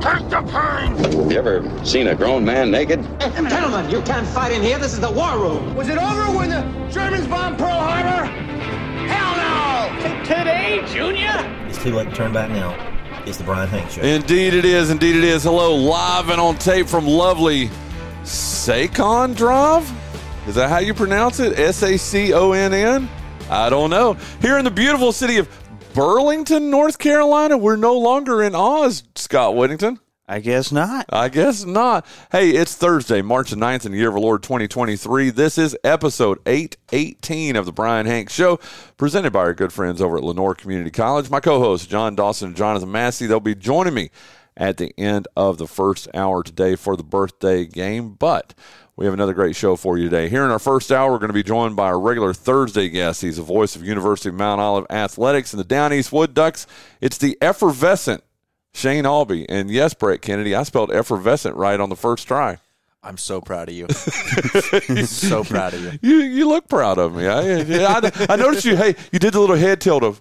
Take the pain! You ever seen a grown man naked? Gentlemen, you can't fight in here. This is the war room. Was it over when the Germans bombed Pearl Harbor? Hell no! Today, Junior? It's too late to turn back now. It's the Bryan Hanks Show. Indeed it is. Indeed it is. Hello, live and on tape from lovely Sacon Drive. Is that how you pronounce it? S A C O N N? I don't know. Here in the beautiful city of Burlington, North Carolina, we're no longer in Oz, Scott Whittington. I guess not. I guess not. Hey, it's Thursday, March the 9th in the year of our Lord 2023. This is episode 818 of the Bryan Hanks Show, presented by our good friends over at Lenoir Community College. My co hosts, Jon Dawson and Jonathan Massey, they'll be joining me at the end of the first hour today for the birthday game. But we have another great show for you today. Here in our first hour, we're going to be joined by our regular Thursday guest. He's the voice of University of Mount Olive Athletics and the Down East Wood Ducks. It's the effervescent Shane Aube. And yes, Brett Kennedy, I spelled effervescent right on the first try. I'm so proud of you. so proud of you. You you look proud of me. I, I, I noticed you. Hey, you did the little head tilt of.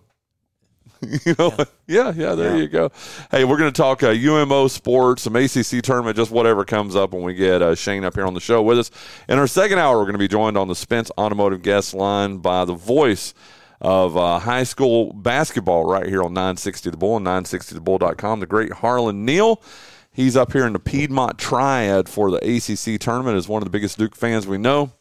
You know, yeah, yeah. there Yeah. you go. Hey, we're going to talk uh, UMO sports, some ACC tournament, just whatever comes up when we get uh, Shane up here on the show with us. In our second hour, we're going to be joined on the Spence Automotive Guest Line by the voice of uh, high school basketball right here on 960 The Bull and 960thebull.com. The great Harlan Neal. He's up here in the Piedmont Triad for the ACC tournament as one of the biggest Duke fans we know.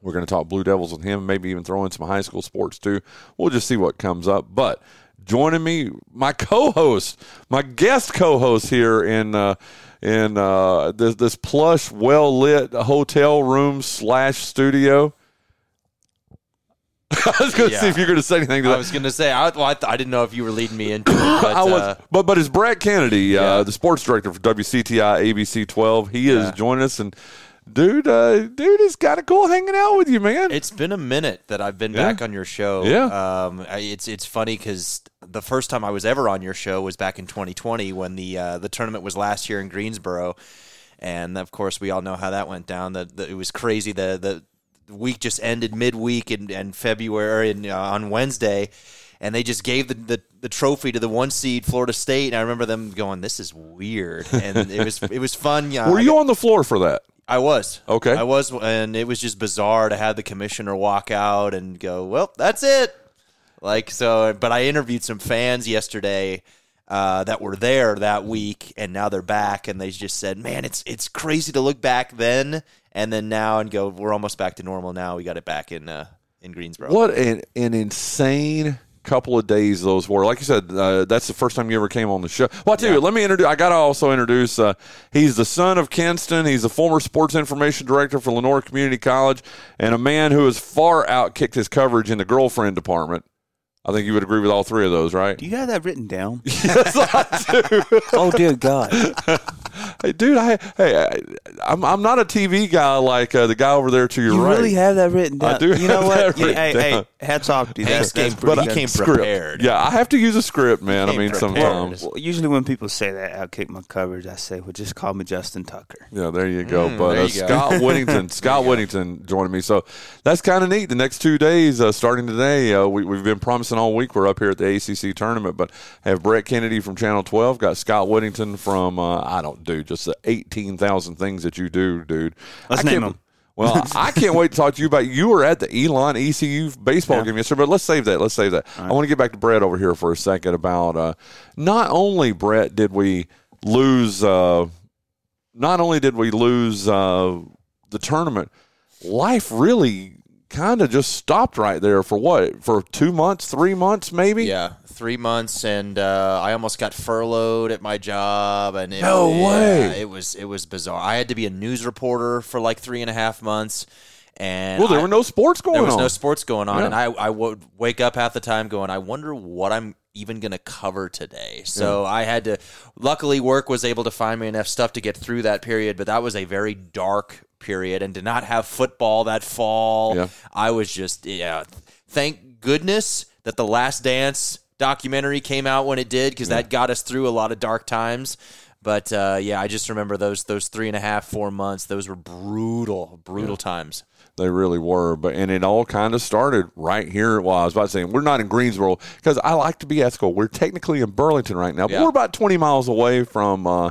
We're going to talk Blue Devils with him, maybe even throw in some high school sports too. We'll just see what comes up. But joining me, my co-host, my guest co-host here in uh, in uh, this, this plush, well lit hotel room slash studio. I was going to see if you're going to say anything to I was going to say, I, well, I, th- I didn't know if you were leading me into it. But, I was, uh, but but it's Brett Kennedy, uh, Yeah. the sports director for WCTI ABC 12. He is Yeah. joining us, and dude, uh, dude, it's kind of cool hanging out with you, man. it's been a minute that I've been Yeah. back on your show. Yeah. Um, it's it's funny because the first time I was ever on your show was back in 2020 when the uh, the tournament was last year in Greensboro, and of course we all know how that went down. That it was crazy. The the week just ended midweek in, in February and uh, on Wednesday. And they just gave the, the, the trophy to the one seed Florida State, and I remember them going, "This is weird," and it was it was fun. Yeah, Were I you on the floor for that? I was. Okay. I was, and it was just bizarre to have the commissioner walk out and go, "Well, that's it." Like so, but I interviewed some fans yesterday uh, that were there that week, and now they're back, and they just said, "Man, it's it's crazy to look back then and then now and go, we're almost back to normal now. We got it back in uh, in Greensboro." What an, an insane couple of days those were. Like you said, uh, that's the first time you ever came on the show. Well, I tell you, let me introduce. I got to also introduce. Uh, he's the son of Kinston. He's the former sports information director for Lenoir Community College, and a man who has far outkicked his coverage in the girlfriend department. I think you would agree with all three of those, right? Do you have that written down? yes, I do. oh dear God! hey, dude, I hey, I, I'm I'm not a TV guy like uh, the guy over there to your You right. You really have that written down. I do You know have what? that You- hey, down. hey, hats off to you. Hanks That's, that's came- pretty came script. prepared. Yeah, I have to use a script, man. I mean, prepared. sometimes. Well, usually when people say that, outkick my coverage, I say, well, just call me Justin Tucker. Yeah, there you go. Mm, but there uh, you go. Scott Whittington, Scott Whittington joining me. So that's kind of neat. The next two days, uh, starting today, uh, we, we've been promising all week. We're up here at the ACC tournament, but have Brett Kennedy from Channel 12, got Scott Whittington from uh, I don't do just the eighteen thousand things that you do, dude. Let's I name them. Well, I can't wait to talk to you about. You were at the Elon ECU baseball Yeah. game yesterday, but let's save that. Let's save that. I want to get back to Brett over here for a second about uh, not only Brett did we lose. Uh, not only did we lose uh, the tournament, life really kind of just stopped right there for what for two months, three months, maybe. Yeah, three months, and uh, I almost got furloughed at my job, and it, No yeah, way. It was it was bizarre. I had to be a news reporter for like three and a half months, and Well, there I- were no sports going there was on. no sports going on, Yeah. and I I would wake up half the time going, I wonder what I'm even going to cover today. So I had to. Luckily, work was able to find me enough stuff to get through that period, but that was a very dark period, and to not have football that fall, Yeah. I was just yeah. Thank goodness that the Last Dance documentary came out when it did because that got us through a lot of dark times. But uh, yeah, I just remember those those three and a half four months. Those were brutal, brutal times. They really were, but and it all kind of started right here. Well, I was about to say we're not in Greensboro because I like to be ethical. We're technically in Burlington right now, but Yeah. we're about twenty miles away from, uh,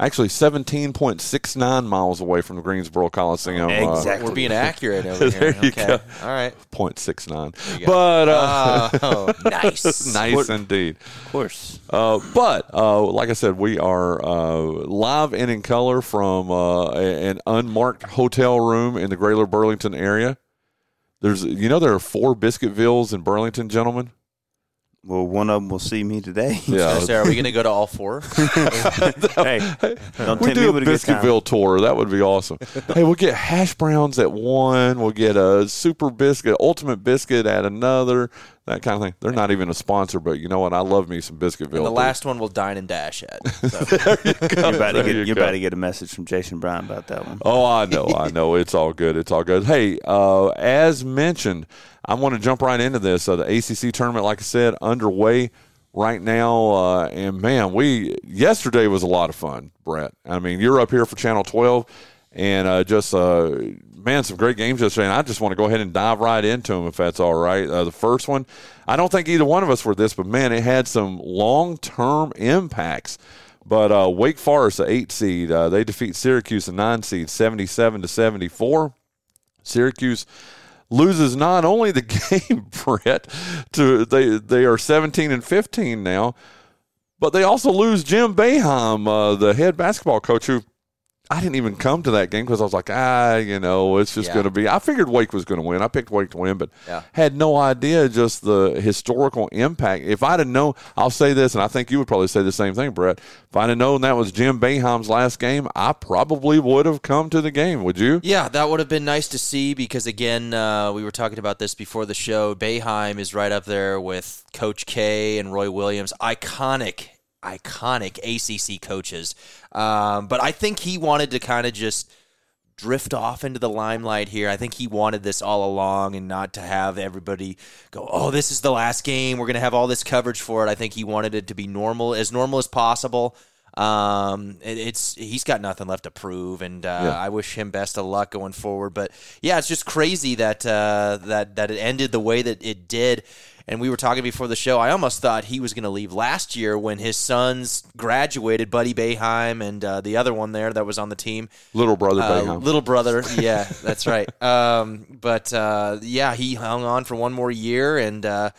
actually seventeen point six nine miles away from the Greensboro Coliseum. uh, Exactly. We're being accurate over here. Okay, go. all right. Point six nine, you go. but uh, Oh, nice. nice indeed. Of course. Uh, but uh, like I said, we are uh, live and in color from uh, an unmarked hotel room in the Greater Burlington area. There's, you know, there are four Biscuitvilles in Burlington, gentlemen. Well, one of them will see me today. Yeah, So are we going to go to all four? hey, don't we tempt do a a. Biscuitville tour. That would be awesome. hey, we'll get hash browns at one. We'll get a super biscuit, ultimate biscuit at another. That kind of thing. They're not even a sponsor, but you know what? I love me some Biscuitville. And the last one we'll dine and dash at. So. You're about to get you you're go. about to get a message from Jason Brown about that one. Oh, I know, I know. It's all good. It's all good. Hey, uh, as mentioned, I want to jump right into this. Uh, the ACC tournament, like I said, underway right now. Uh, and man, we yesterday was a lot of fun, Brett. I mean, you're up here for Channel 12, and uh, just uh, man, some great games yesterday. And I just want to go ahead and dive right into them if that's all right. Uh, the first one, I don't think either one of us were this, but man, it had some long term impacts. But uh, Wake Forest, the eight seed, uh, they defeat Syracuse, the nine seed, seventy-seven to seventy-four. Syracuse loses not only the game, Brett, to they they are seventeen and fifteen now, but they also lose Jim Boeheim, uh, the head basketball coach, who I didn't even come to that game because I was like, ah, you know, it's just Yeah. going to be. I figured Wake was going to win. I picked Wake to win, but Yeah. had no idea just the historical impact. If I'd have known, I'll say this, and I think you would probably say the same thing, Brett. If I'd have known that was Jim Boeheim's last game, I probably would have come to the game. Would you? Yeah, that would have been nice to see because again, uh, we were talking about this before the show. Boeheim is right up there with Coach K and Roy Williams, iconic, iconic ACC coaches. Um, but I think he wanted to kind of just drift off into the limelight here. I think he wanted this all along and not to have everybody go, "Oh, this is the last game. We're going to have all this coverage for it." I think he wanted it to be normal, as normal as possible. Um, it, it's he's got nothing left to prove, and uh, Yeah. I wish him best of luck going forward. But yeah, it's just crazy that uh, that that it ended the way that it did. And we were talking before the show. I almost thought he was going to leave last year when his sons graduated, Buddy Boeheim and uh, the other one there that was on the team. Little brother Uh, Boeheim. little brother, yeah, that's right. Um, but uh, yeah, he hung on for one more year, and uh,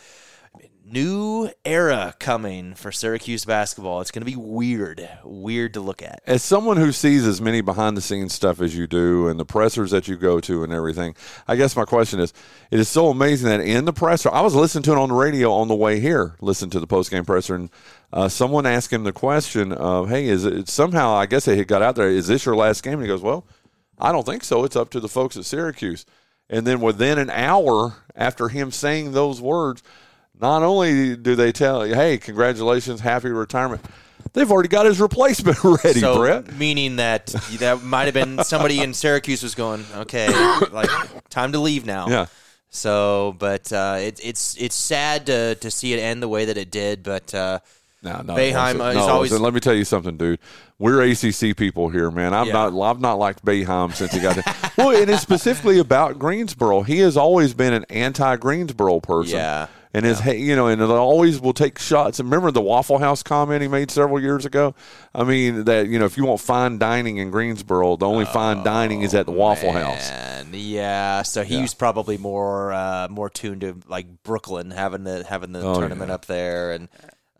new era coming for Syracuse basketball. It's going to be weird, weird to look at. as someone who sees as many behind the scenes stuff as you do and the pressers that you go to and everything, I guess my question is it is so amazing that in the presser, I was listening to it on the radio on the way here, listened to the post game presser, and uh, someone asked him the question of, hey, is it somehow, I guess it got out there, is this your last game? And he goes, well, I don't think so. It's up to the folks at Syracuse. And then within an hour after him saying those words, not only do they tell you, hey, congratulations, happy retirement, they've already got his replacement ready, so, Brett. meaning that that might have been somebody in Syracuse was going, okay, like time to leave now. Yeah. So, but uh, it, it's it's sad to to see it end the way that it did, but. Uh, No, no, Boeheim, it wasn't. uh, no, is always-. Let me tell you something, dude. We're ACC people here, man. I've Yeah. not, I've not liked Boeheim since he got there. well, and it's specifically about Greensboro. He has always been an anti-Greensboro person. Yeah. And his, you know, and it always will take shots. And remember the Waffle House comment he made several years ago? I mean, that, you know, if you want fine dining in Greensboro, the only fine dining is at the Waffle House. Yeah, so he Yeah. was probably more uh, more tuned to like Brooklyn having the having the Oh, tournament yeah. up there, and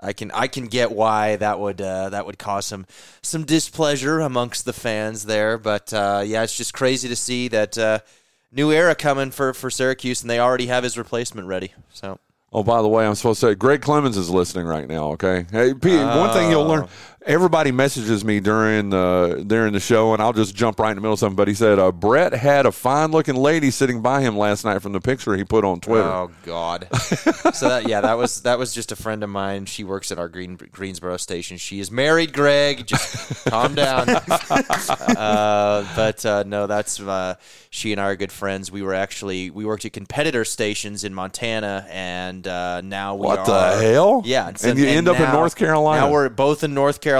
I can I can get why that would uh, that would cause some some displeasure amongst the fans there. But uh, yeah, it's just crazy to see that uh, new era coming for for Syracuse, and they already have his replacement ready. So Oh, by the way, I'm supposed to say Greg Clemens is listening right now. Okay, hey, Pete, one thing you'll learn everybody messages me during the during the show, and I'll just jump right in the middle of something. But he said uh, Brett had a fine looking lady sitting by him last night from the picture he put on Twitter. Oh God! so that, yeah, that was that was just a friend of mine. She works at our Green Greensboro station. She is married. Greg, just calm down. uh, but uh, no, that's uh, she and I are good friends. We were actually we worked at competitor stations in Montana, and uh, now we What are. the hell? Yeah, And you end up in North Carolina. Now we're both in North Carolina,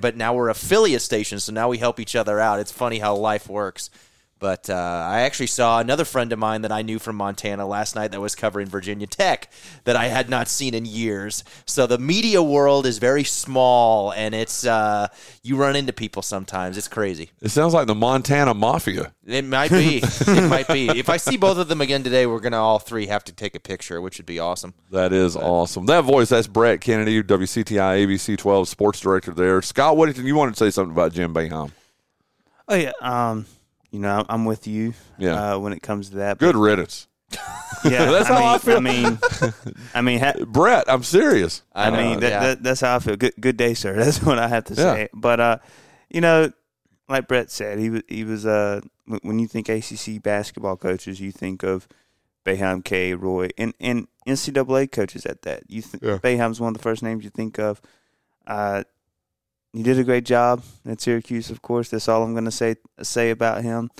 but now we're affiliate stations, so now we help each other out. It's funny how life works. But uh, I actually saw another friend of mine that I knew from Montana last night that was covering Virginia Tech that I had not seen in years. So the media world is very small, and it's uh, you run into people sometimes. It's crazy. It sounds like the Montana Mafia. It might be. it might be. If I see both of them again today, we're gonna all three have to take a picture, which would be awesome. That is awesome. That voice, that's Brett Kennedy, WCTI ABC 12 sports director there. Scott Whittington, you wanted to say something about Jim Boeheim. Oh yeah, um, you know, I'm with you. Yeah. Uh, when it comes to that. Good riddance. Yeah, That's I how mean, I feel. I mean, I mean, ha- Brett, I'm serious. I, know, mean, that, yeah. that, that's how I feel. Good, good day, sir. That's what I have to Yeah. say. But uh, you know, like Brett said, he was he was uh, when- when you think ACC basketball coaches, you think of Boeheim, K, Roy, and and NCAA coaches at that. You think Yeah. Boeheim's one of the first names you think of. Uh, he did a great job at Syracuse, of course. That's all I'm going to say say about him.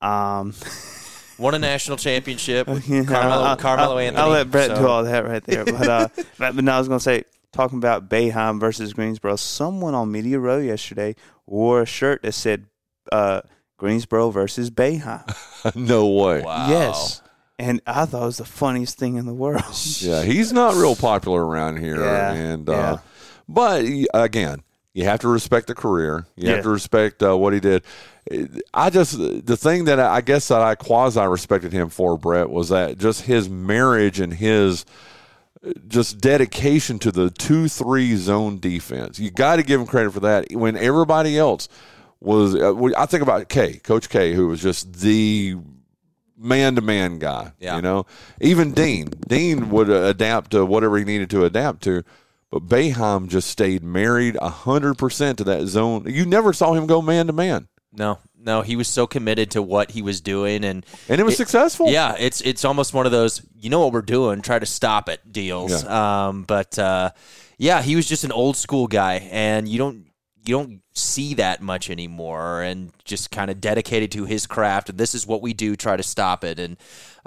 Um, Won a national championship with Yeah, Carmelo, I'll- Carmelo I'll, Anthony. I'll let Brett so- do all that right there. But uh, but, but no, I was going to say, talking about Boeheim versus Greensboro, someone on Media Row yesterday wore a shirt that said uh, Greensboro versus Boeheim. no way. Yes. And I thought it was the funniest thing in the world. Yeah, he's not real popular around here. Yeah, and yeah. uh, but again, you have to respect the career. You Yeah. have to respect uh, what he did. I just the thing that I guess that I quasi respected him for, Brett, was that just his marriage and his just dedication to the two three zone defense. You got to give him credit for that. When everybody else was, uh, I think about K, Coach K, who was just the man to man guy. Yeah. You know, even Dean, Dean would adapt to whatever he needed to adapt to. But Boeheim just stayed married hundred percent to that zone. You never saw him go man to man, No, no, he was so committed to what he was doing, and and it was successful. Yeah, it's it's almost one of those you know what we're doing, try to stop it deals. Um, but uh, yeah, he was just an old school guy, and you don't you don't see that much anymore, and just kind of dedicated to his craft. And this is what we do, try to stop it. And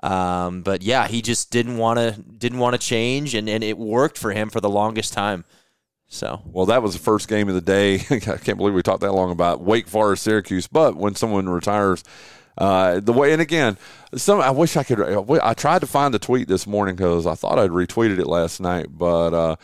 um, but yeah, he just didn't want to didn't want to change, and and it worked for him for the longest time. So Well, that was the first game of the day. I can't believe we talked that long about Wake Forest, Syracuse. But when someone retires, uh, the way and again, some I wish I could. I tried to find the tweet this morning because I thought I'd retweeted it last night, but uh,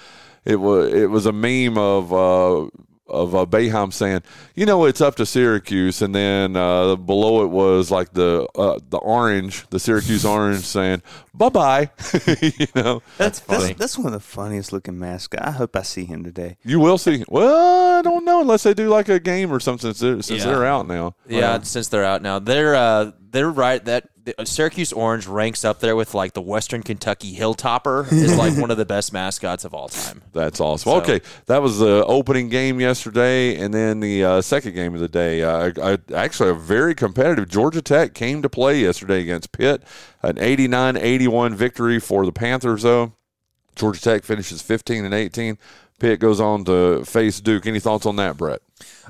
it was it was a meme of. Uh, of uh, Boeheim saying, "You know, it's up to Syracuse," and then uh, below it was like the uh, the orange, the Syracuse orange, saying, "Bye bye." you know, That's funny. That's, that's one of the funniest looking mascots. I hope I see him today. You will see. Well, I don't know unless they do like a game or something since they're, since Yeah. they're out now. Yeah, since they're out now, they're uh, they're right. That the, Syracuse Orange ranks up there with like the Western Kentucky Hilltopper is like one of the best mascots of all time. That's awesome. So- Okay, that was the opening game yesterday, and then the uh, second game of the day. Uh, I, actually, a very competitive Georgia Tech came to play yesterday against Pitt. An 89-81 victory for the Panthers, though. Georgia Tech finishes 15 and 18. Pitt goes on to face Duke. Any thoughts on that, Brett?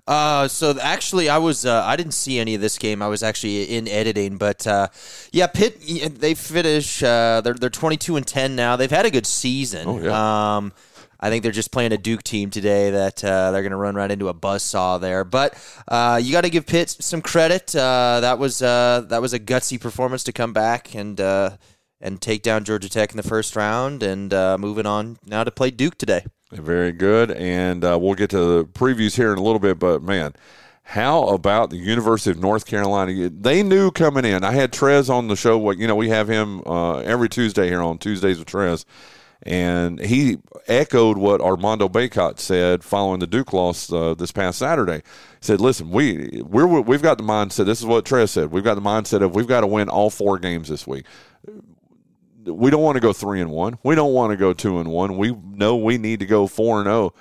Uh, so actually, I was uh, I didn't see any of this game. I was actually in editing, but uh, yeah, Pitt they finish. Uh, they're they're twenty two and ten now. They've had a good season. Oh, yeah. Um, I think they're just playing a Duke team today that uh, they're going to run right into a buzzsaw there. But uh, you got to give Pitt some credit. Uh, that was uh, that was a gutsy performance to come back and uh, and take down Georgia Tech in the first round, and uh, moving on now to play Duke today. Very good. And we'll get to the previews here in a little bit, but man, how about the University of North Carolina? They knew coming in. I had Trez on the show. What you know, we have him every Tuesday here on Tuesdays with Trez, and he echoed what Armando Bacot said following the Duke loss uh, this past Saturday. He said, "Listen, we we're we've got the mindset. This is what Trez said. We've got the mindset of we've got to win all four games this week." we don't want to go three and one. We don't want to go two and one. We know we need to go four and zero.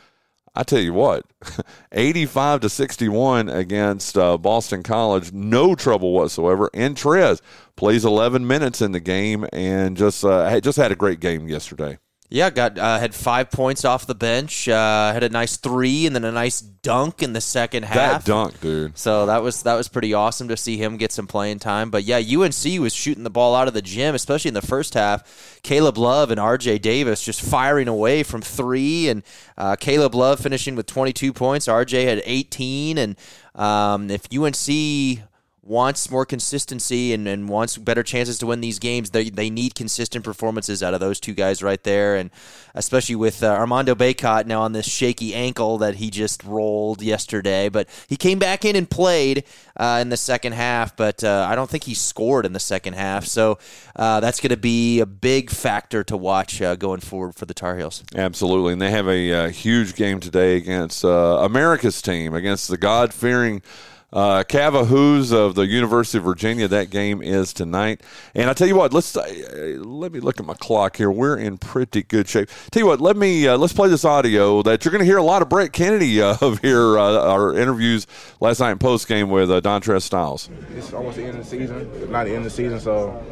I tell you what, 85 to 61 against uh, Boston College, no trouble whatsoever. And Trez plays 11 minutes in the game and just uh, just had a great game yesterday. Yeah, got uh, had five points off the bench. Uh, had a nice three, and then a nice dunk in the second half. That dunk, dude. So that was that was pretty awesome to see him get some playing time. But yeah, UNC was shooting the ball out of the gym, especially in the first half. Caleb Love and R.J. Davis just firing away from three, and uh, Caleb Love finishing with 22 points. R.J. had 18, and um, if UNC wants more consistency and, and wants better chances to win these games, they, they need consistent performances out of those two guys right there. And especially with uh, Armando Bacot now on this shaky ankle that he just rolled yesterday. But he came back in and played uh, in the second half, but uh, I don't think he scored in the second half. So uh, that's going to be a big factor to watch uh, going forward for the Tar Heels. Absolutely. And they have a, uh, huge game today against America's team, against the God fearing. Uh, Cavahoos of the University of Virginia. That game is tonight. And I tell you what, let's uh, let me look at my clock here. We're in pretty good shape. Tell you what, let me uh, let's play this audio that you're going to hear a lot of Brett Kennedy uh, of here. Uh, our interviews last night in post game with uh, Dontrez Styles. It's almost the end of the season, not the end of the season, so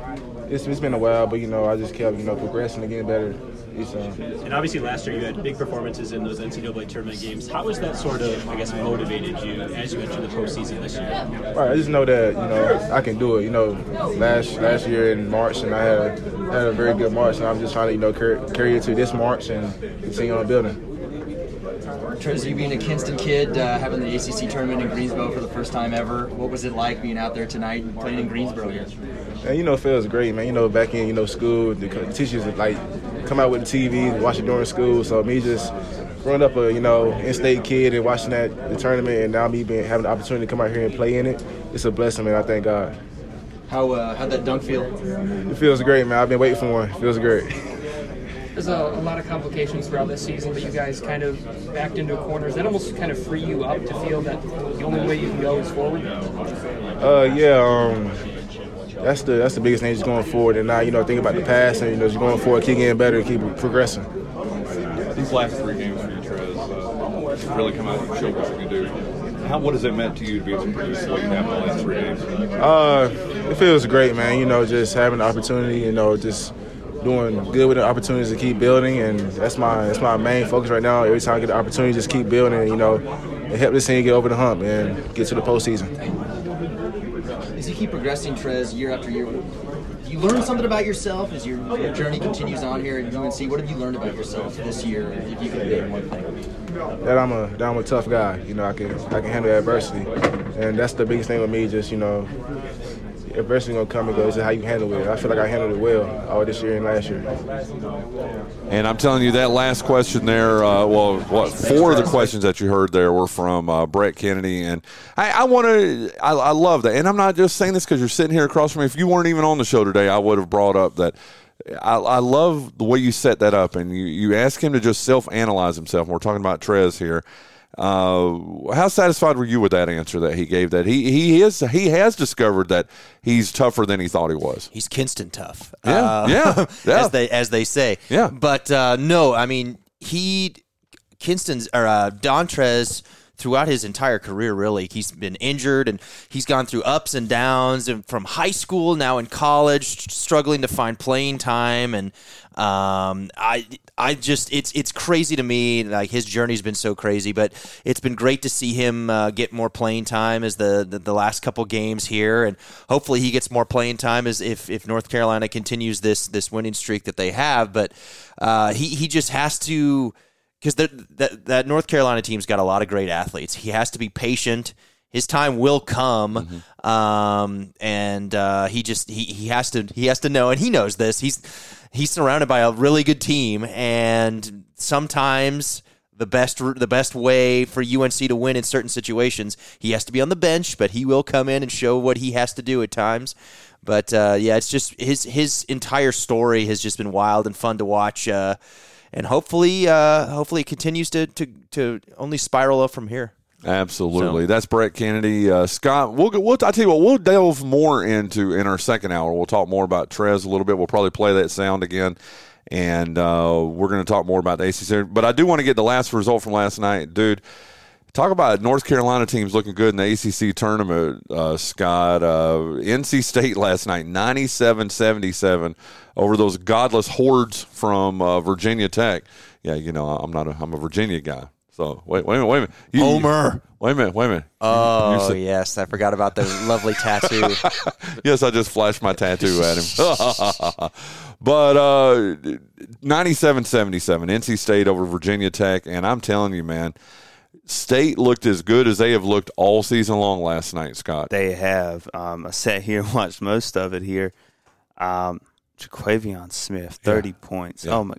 it's, it's been a while. But you know, I just kept you know progressing and getting better and obviously, last year you had big performances in those NCAA tournament games. How has that sort of, I guess, motivated you as you enter the postseason this year? Right, I just know that you know I can do it. You know, last last year in March, and I had a, had a very good March, and I'm just trying to you know carry, carry it to this March and continue on building. Trez, you being a Kinston kid, uh, having the ACC tournament in Greensboro for the first time ever, what was it like being out there tonight and playing in Greensboro here? And you know, it feels great, man. You know, back in you know school, the teachers would like come out with the TV, watch it during school. So me just growing up a you know in-state kid and watching that the tournament, and now me being having the opportunity to come out here and play in it, it's a blessing, man. I thank God. How uh, how'd that dunk feel? It feels great, man. I've been waiting for one. It feels great. There's a, a, lot of complications throughout this season, but you guys kind of backed into a corner. Does that almost kind of free you up to feel that the only way you can go is forward? Uh, yeah. Um, that's the that's the biggest thing just going forward, and now you know think about the past and you know just going forward, keep getting better, keep progressing. These last three games for you, Trez, uh, really come out and show what you can do. How what has it meant to you to be able to produce what you have in the last three games? Uh, it feels great, man. You know, just having the opportunity, you know, just doing good with the opportunities to keep building, and that's my that's my main focus right now. Every time I get the opportunity, just keep building, you know, and help this team get over the hump and get to the postseason as you keep progressing, Trez, year after year, you learn something about yourself as your, your, journey continues on here at UNC? What have you learned about yourself this year, if you could name one thing? That I'm a that I'm a tough guy. You know, I can I can handle adversity, and that's the biggest thing with me. Just you know, adversity gonna come and go. It's just how you handle it. I feel like I handled it well all this year and last year. And I'm telling you, that last question there, uh, well, what four of the questions that you heard there were from uh, Brett Kennedy, and I, I want to, I, I, love that. And I'm not just saying this because you're sitting here across from me. If you weren't even on the show today, I would have brought up that. I, I love the way you set that up, and you, you ask him to just self analyze himself. And we're talking about Trez here uh, how satisfied were you with that answer that he gave? That he he is he has discovered that he's tougher than he thought he was. He's Kinston tough. Yeah, uh, yeah, yeah, as they as they say. Yeah, but uh, no, I mean he Kinston's or uh, Dontrez throughout his entire career, really. He's been injured and he's gone through ups and downs and from high school, now in college, struggling to find playing time. And um, I, I just, it's, it's crazy to me. Like his journey's been so crazy, but it's been great to see him uh, get more playing time as the, the, the, last couple games here. And hopefully he gets more playing time as if, if North Carolina continues this, this winning streak that they have. But uh, he, he just has to, because that that North Carolina team's got a lot of great athletes. He has to be patient. His time will come, mm-hmm. um, and uh, he just he, he has to he has to know, and he knows this. He's he's surrounded by a really good team, and sometimes the best the best way for UNC to win in certain situations, he has to be on the bench, but he will come in and show what he has to do at times. But uh, yeah, it's just his his entire story has just been wild and fun to watch. Uh, and hopefully, uh, hopefully, it continues to, to to only spiral up from here. Absolutely, so. that's Brett Kennedy. Uh, Scott, we'll, we'll I tell you what, we'll delve more into in our second hour. We'll talk more about Trez a little bit. We'll probably play that sound again and uh, we're going to talk more about the ACC. But I do want to get the last result from last night, dude. Talk about North Carolina teams looking good in the ACC tournament, uh, Scott. Uh, NC State last night, 97 77 over those godless hordes from uh, Virginia Tech. Yeah, you know, I'm not a, I'm a Virginia guy. So wait, wait a minute, wait a minute. You, Homer. wait a minute, wait a minute. Oh, said- yes. I forgot about the lovely tattoo. yes, I just flashed my tattoo at him. but uh 97-77, NC State over Virginia Tech, and I'm telling you, man, State looked as good as they have looked all season long last night, Scott. They have. Um, I sat here and watched most of it here. Um, Terquavion Smith, thirty points. Yeah. Oh my,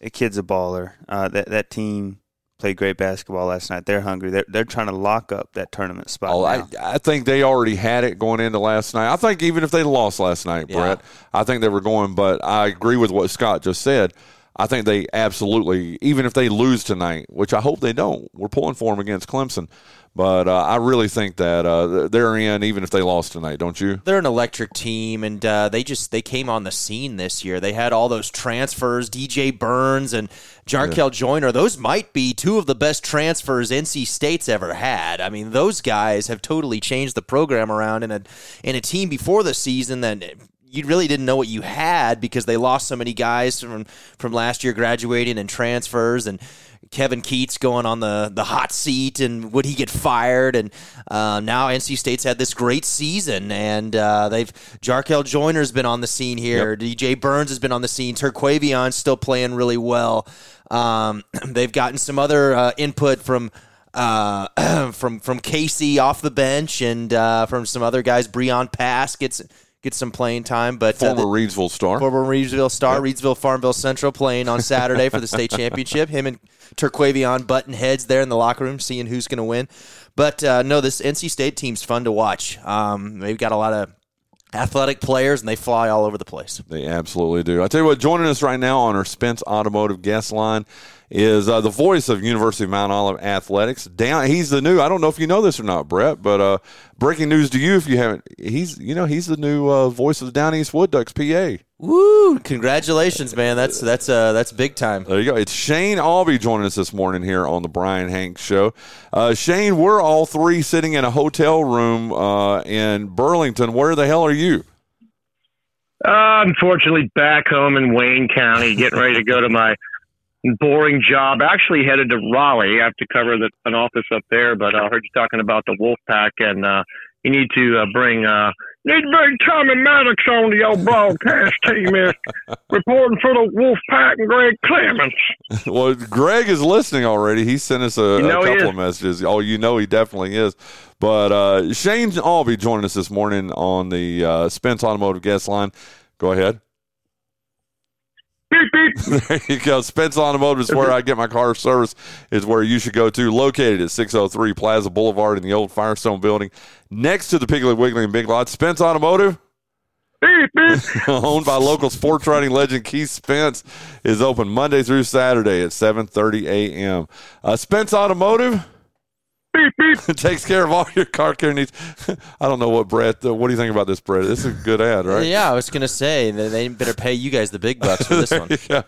that kid's a baller. Uh, that that team played great basketball last night. They're hungry. They're they're trying to lock up that tournament spot. Oh, I. I think they already had it going into last night. I think even if they lost last night, Yeah. Brett, I think they were going. But I agree with what Scott just said. I think they absolutely, even if they lose tonight, which I hope they don't, we're pulling for them against Clemson. But uh, I really think that uh, they're in, even if they lost tonight, don't you? They're an electric team, and uh, they just they came on the scene this year. They had all those transfers, DJ Burns and Jarkel Joiner. Those might be two of the best transfers NC State's ever had. I mean, those guys have totally changed the program around in a in a team before the season that you really didn't know what you had because they lost so many guys from from last year graduating and transfers and Kevin Keatts going on the, the hot seat and would he get fired? And uh, now NC State's had this great season and uh, they've Jarkel Joiner's been on the scene here. DJ Burns has been on the scene. Terquavion's still playing really well. Um, they've gotten some other uh, input from uh, from from Casey off the bench and uh, from some other guys. Breon Pass gets gets some playing time, but uh, Former the- Reidsville star. Former Reidsville star, Reidsville Farmville Central playing on Saturday for the state championship. Him and Terquavion button heads there in the locker room, seeing who's going to win. But uh, no, this NC State team's fun to watch. Um, they've got a lot of athletic players, and they fly all over the place. They absolutely do. I tell you what, joining us right now on our Spence Automotive guest line is uh, the voice of University of Mount Olive athletics. Down, he's the new. I don't know if you know this or not, Brett, but uh, breaking news to you if you haven't. He's you know he's the new uh, voice of the Down East Wood Ducks PA. Woo! Congratulations, man. That's that's uh, that's big time. There you go. It's Shane Aube joining us this morning here on the Bryan Hanks Show. Uh, Shane, we're all three sitting in a hotel room uh, in Burlington. Where the hell are you? Uh, unfortunately, back home in Wayne County, getting ready to go to my boring job. Actually, headed to Raleigh. I have to cover the, an office up there, but I heard you talking about the Wolf Pack, and uh, you need to uh, bring need to bring Tommy Maddox on to your broadcast team. Is reporting for the Wolf Pack and Greg Clemens. well, Greg is listening already. He sent us a, You know a couple of messages. Oh, you know he definitely is. But uh, Shane Aube joining us this morning on the uh, Spence Automotive guest line. Go ahead. there you go. Spence Automotive is where I get my car service. Is where you should go to. Located at 603 Plaza Boulevard in the old Firestone Building, next to the Piggly Wiggly and Big Lot. Spence Automotive. owned by local sports writing legend Keith Spence is open Monday through Saturday at 7:30 a.m. Uh, Spence Automotive takes care of all your car care needs. I don't know what Brett. Uh, what do you think about this, Brett? This is a good ad, right? Yeah, I was gonna say they, they better pay you guys the big bucks for this one. yeah.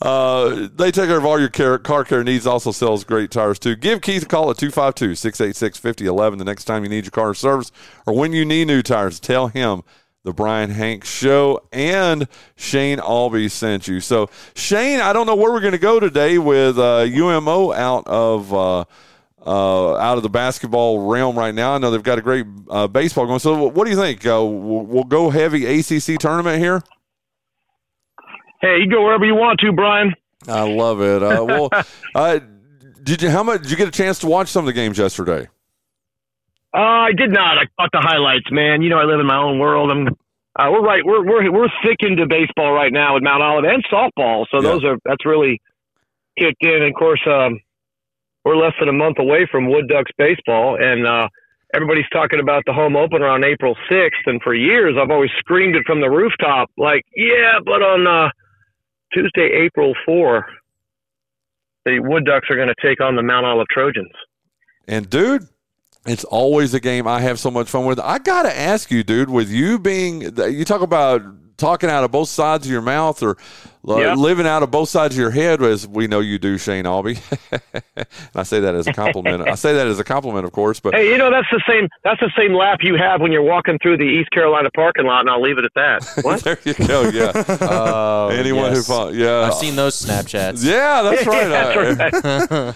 Uh, they take care of all your care, car care needs. Also sells great tires too. Give Keith a call at 252-686-5011 the next time you need your car service or when you need new tires. Tell him the Bryan Hanks Show and Shane Aube sent you. So Shane, I don't know where we're going to go today with uh, UMO out of. Uh, out of the basketball realm right now. I know they've got a great uh, baseball going. So, what do you think? Uh, we'll, we'll go heavy ACC tournament here. Hey, you go wherever you want to, Bryan. I love it. Uh, well, uh, did you? How much did you get a chance to watch some of the games yesterday? Uh, I did not. I caught the highlights, man. You know, I live in my own world. I'm. Uh, we're right. We're we're we're thick into baseball right now with Mount Olive and softball. So Yeah. those are that's really kicked in. And of course, um, we're less than a month away from Wood Ducks baseball, and uh, everybody's talking about the home opener on April sixth. And for years, I've always screamed it from the rooftop, like, yeah, but on uh, Tuesday, April four, the Wood Ducks are going to take on the Mount Olive Trojans. And dude, it's always a game I have so much fun with. I gotta ask you, dude, with you being you talk about talking out of both sides of your mouth or uh, Yep. living out of both sides of your head, as we know you do, Shane Aube. and I say that as a compliment. I say that as a compliment, of course, but Hey, you know that's the same. That's the same laugh you have when you're walking through the East Carolina parking lot, and I'll leave it at that. What? there you go. Yeah. Oh, Anyone yes. who, fo- yeah, I've seen those Snapchats. Yeah, that's right. That's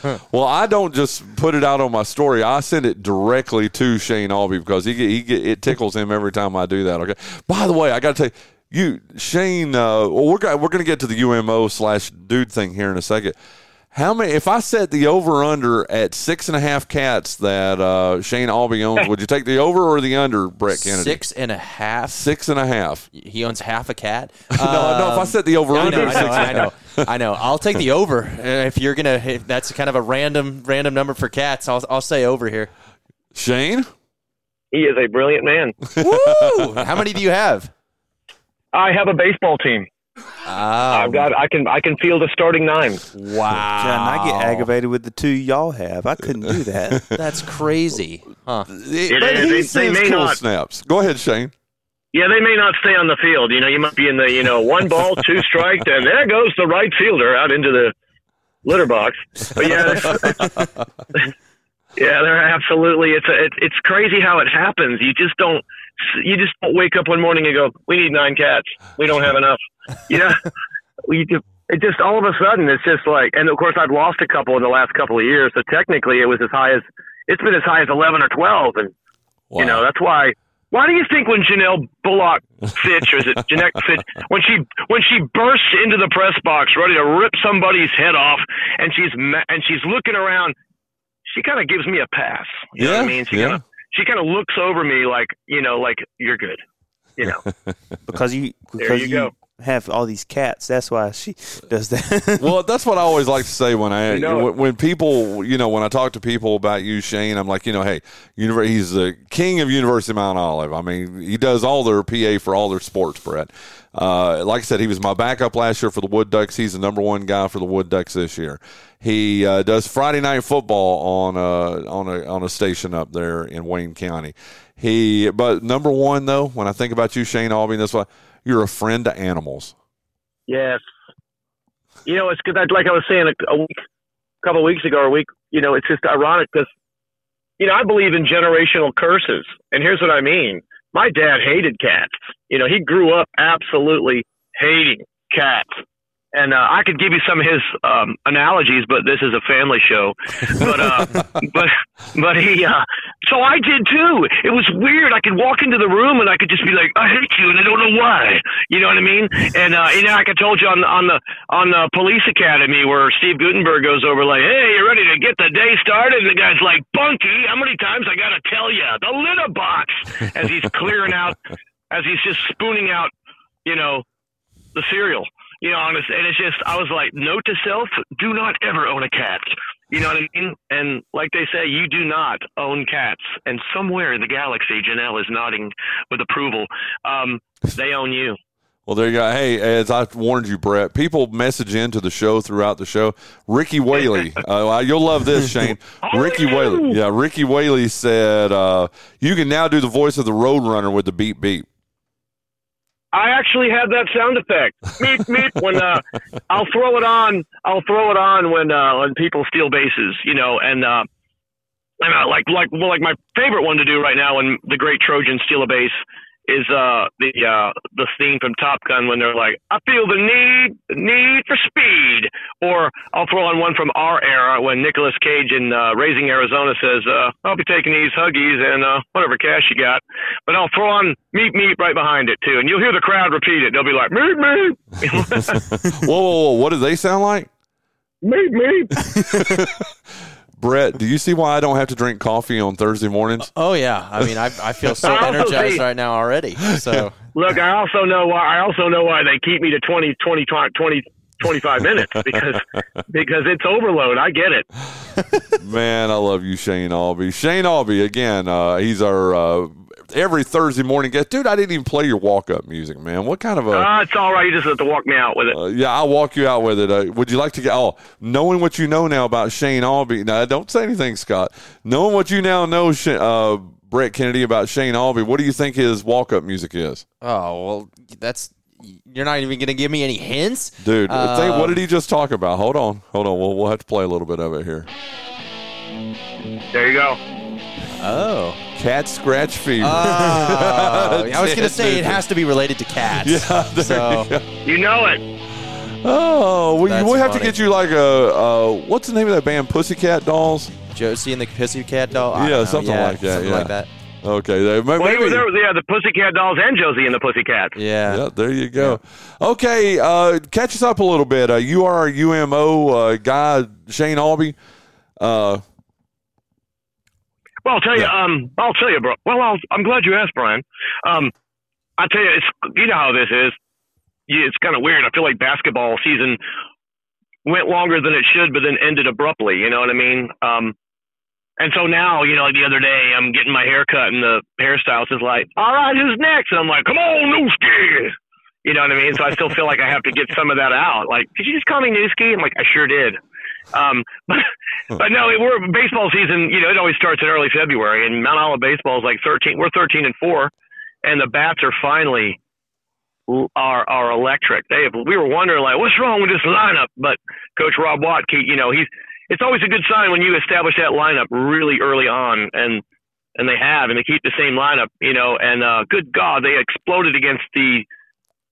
I- well, I don't just put it out on my story. I send it directly to Shane Aube because he get, he get, it tickles him every time I do that. Okay. By the way, I got to tell you, you Shane. Uh, well, we're go- we're going to get to the UMO slash dude thing here in a second. How many? If I set the over under at six and a half cats that uh, Shane Aube owns, would you take the over or the under, Brett Kennedy? Six and a half. Six and a half. He owns half a cat. no, no. If I set the over I under, know, I know, six I and a know. I know. I'll take the over. Uh, If you're gonna, if that's kind of a random, random number for cats. I'll, I'll say over here. Shane, He is a brilliant man. Woo! How many do you have? I have a baseball team. Oh. I've got. I can. I can field a starting nine. Wow. John, I get aggravated with the two y'all have. I couldn't do that. That's crazy, huh? It But is. he They- they may cool not- snaps. Go ahead, Shane. Yeah, they may not stay on the field. You know, you might be in the you know one ball, two strike, and there goes the right fielder out into the litter box. But yeah, yeah, they're absolutely. It's a, it, it's crazy how it happens. You just don't. You just don't wake up one morning and go, "We need nine cats. We don't have enough." You know, we just. It just all of a sudden it's just like, and of course I've lost a couple in the last couple of years. So technically it was as high as it's been as high as eleven or twelve, and you know that's why. Why do you think when Janelle Bullock Fitch, or is it Jeanette Fitch, when she when she bursts into the press box ready to rip somebody's head off, and she's and she's looking around, she kind of gives me a pass. You know what I Yeah, mean? She yeah. kind of she kind of looks over me like you know, like you're good. You know, because you There because you you, go. have all these cats. That's why she does that. well, that's what I always like to say when I You know when, when people you know when I talk to people about you, Shane. I'm like, you know, hey, univer- he's the king of University of Mount Olive. I mean, he does all their PA for all their sports, Brett. Uh, like I said, he was my backup last year for the Wood Ducks. He's the number one guy for the Wood Ducks this year. He uh, does Friday night football on a on a on a station up there in Wayne County. He, but number one though, when I think about you, Shane Aube, that's why you're a friend to animals. Yes. You know, it's because, like I was saying a, a week, a couple of weeks ago, a week. You know, it's just ironic because, you know, I believe in generational curses, and here's what I mean. My dad hated cats. You know, he grew up absolutely hating cats, and uh, I could give you some of his um, analogies, but this is a family show. But uh, but but he. Uh, so I did too. It was weird. I could walk into the room and I could just be like, "I hate you," and I don't know why. You know what I mean? And uh, you know, like I told you on on the on the police academy where Steve Guttenberg goes over like, "Hey, you ready to get the day started?" And the guy's like, "Bunky, how many times I gotta tell you the litter box?" As he's clearing out, as he's just spooning out, you know, the cereal. You know, it's, and it's just, I was like, note to self: do not ever own a cat. You know what I mean? And like they say, you do not own cats. And somewhere in the galaxy, Janelle is nodding with approval. Um, they own you. Well, there you go. Hey, as I warned you, Brett, people message into the show throughout the show. Ricky Whaley, uh, you'll love this, Shane. Ricky Whaley, yeah, Ricky Whaley said uh, you can now do the voice of the Roadrunner with the beep beep. I actually have that sound effect. Meep meep. When uh, I'll throw it on, I'll throw it on when uh, when people steal bases, you know, and uh, and uh, like like well, like my favorite one to do right now when the great Trojans steal a base is uh the uh the theme from Top Gun when they're like, I feel the need need for speed. Or I'll throw on one from our era when Nicolas Cage in uh, Raising Arizona says, uh, I'll be taking these huggies and uh, whatever cash you got. But I'll throw on meet meet right behind it too, and you'll hear the crowd repeat it. They'll be like, meet meet. whoa, whoa, whoa, what do they sound like? meet meet. Brett, do you see why I don't have to drink coffee on Thursday mornings? Oh yeah, I mean, I, I feel so I energized see- right now already. So Look, I also know why. I also know why they keep me to 20, 20, 20, 25 minutes because because it's overload. I get it. Man, I love you, Shane Aube. Shane Aube, again, uh, he's our uh, every Thursday morning guest. Dude, I didn't even play your walk up music, man. What kind of a. Uh, it's all right. You just have to walk me out with it. Uh, yeah, I'll walk you out with it. Uh, would you like to get? Oh, knowing what you know now about Shane Aube. Now, don't say anything, Scott. Knowing what you now know, uh, Brett Kennedy about Shane Aube. What do you think his walk-up music is? Oh well, that's you're not even going to give me any hints, Dude, think, what Um, did he just talk about? Hold on, hold on. We'll, we'll have to play a little bit of it here. There you go. Oh, cat scratch fever. Oh, I was going to say it has to be related to cats. Yeah, there so you go. You know it. Oh, we, That's we have to get you like a uh, what's the name of that band? Pussycat Dolls. Josie and the Pussycat Doll. I yeah, something Yeah, like that. Something yeah. like that. Okay, there, may- Well, he was there, yeah, the Pussycat Dolls and Josie and the Pussycats. Yeah. Yeah, there you go. Okay, uh, catch us up a little bit. Uh, you are our UMO uh, guy, Shane Aube. Well, I'll tell you. Um, I'll tell you, bro. Well, I'll, I'm glad you asked, Bryan. Um, I tell you, it's you know how this is. It's kind of weird. I feel like basketball season went longer than it should, but then ended abruptly. You know what I mean? Um, and so now, you know, like the other day, I'm getting my hair cut, and the hairstylist is like, "All right, who's next?" And I'm like, "Come on, Newski." You know what I mean? So I still feel like I have to get some of that out. Like, did you just call me Newski? I'm like, I sure did. Um, but but no, it, we're baseball season. You know, it always starts in early February, and Mount Olive baseball is like 13. We're 13 and four, and the bats are finally are are electric. They have, we were wondering like, what's wrong with this lineup? But Coach Rob Watt, he- you know, he's it's always a good sign when you establish that lineup really early on, and and they have, and they keep the same lineup, you know. And uh, good God, they exploded against the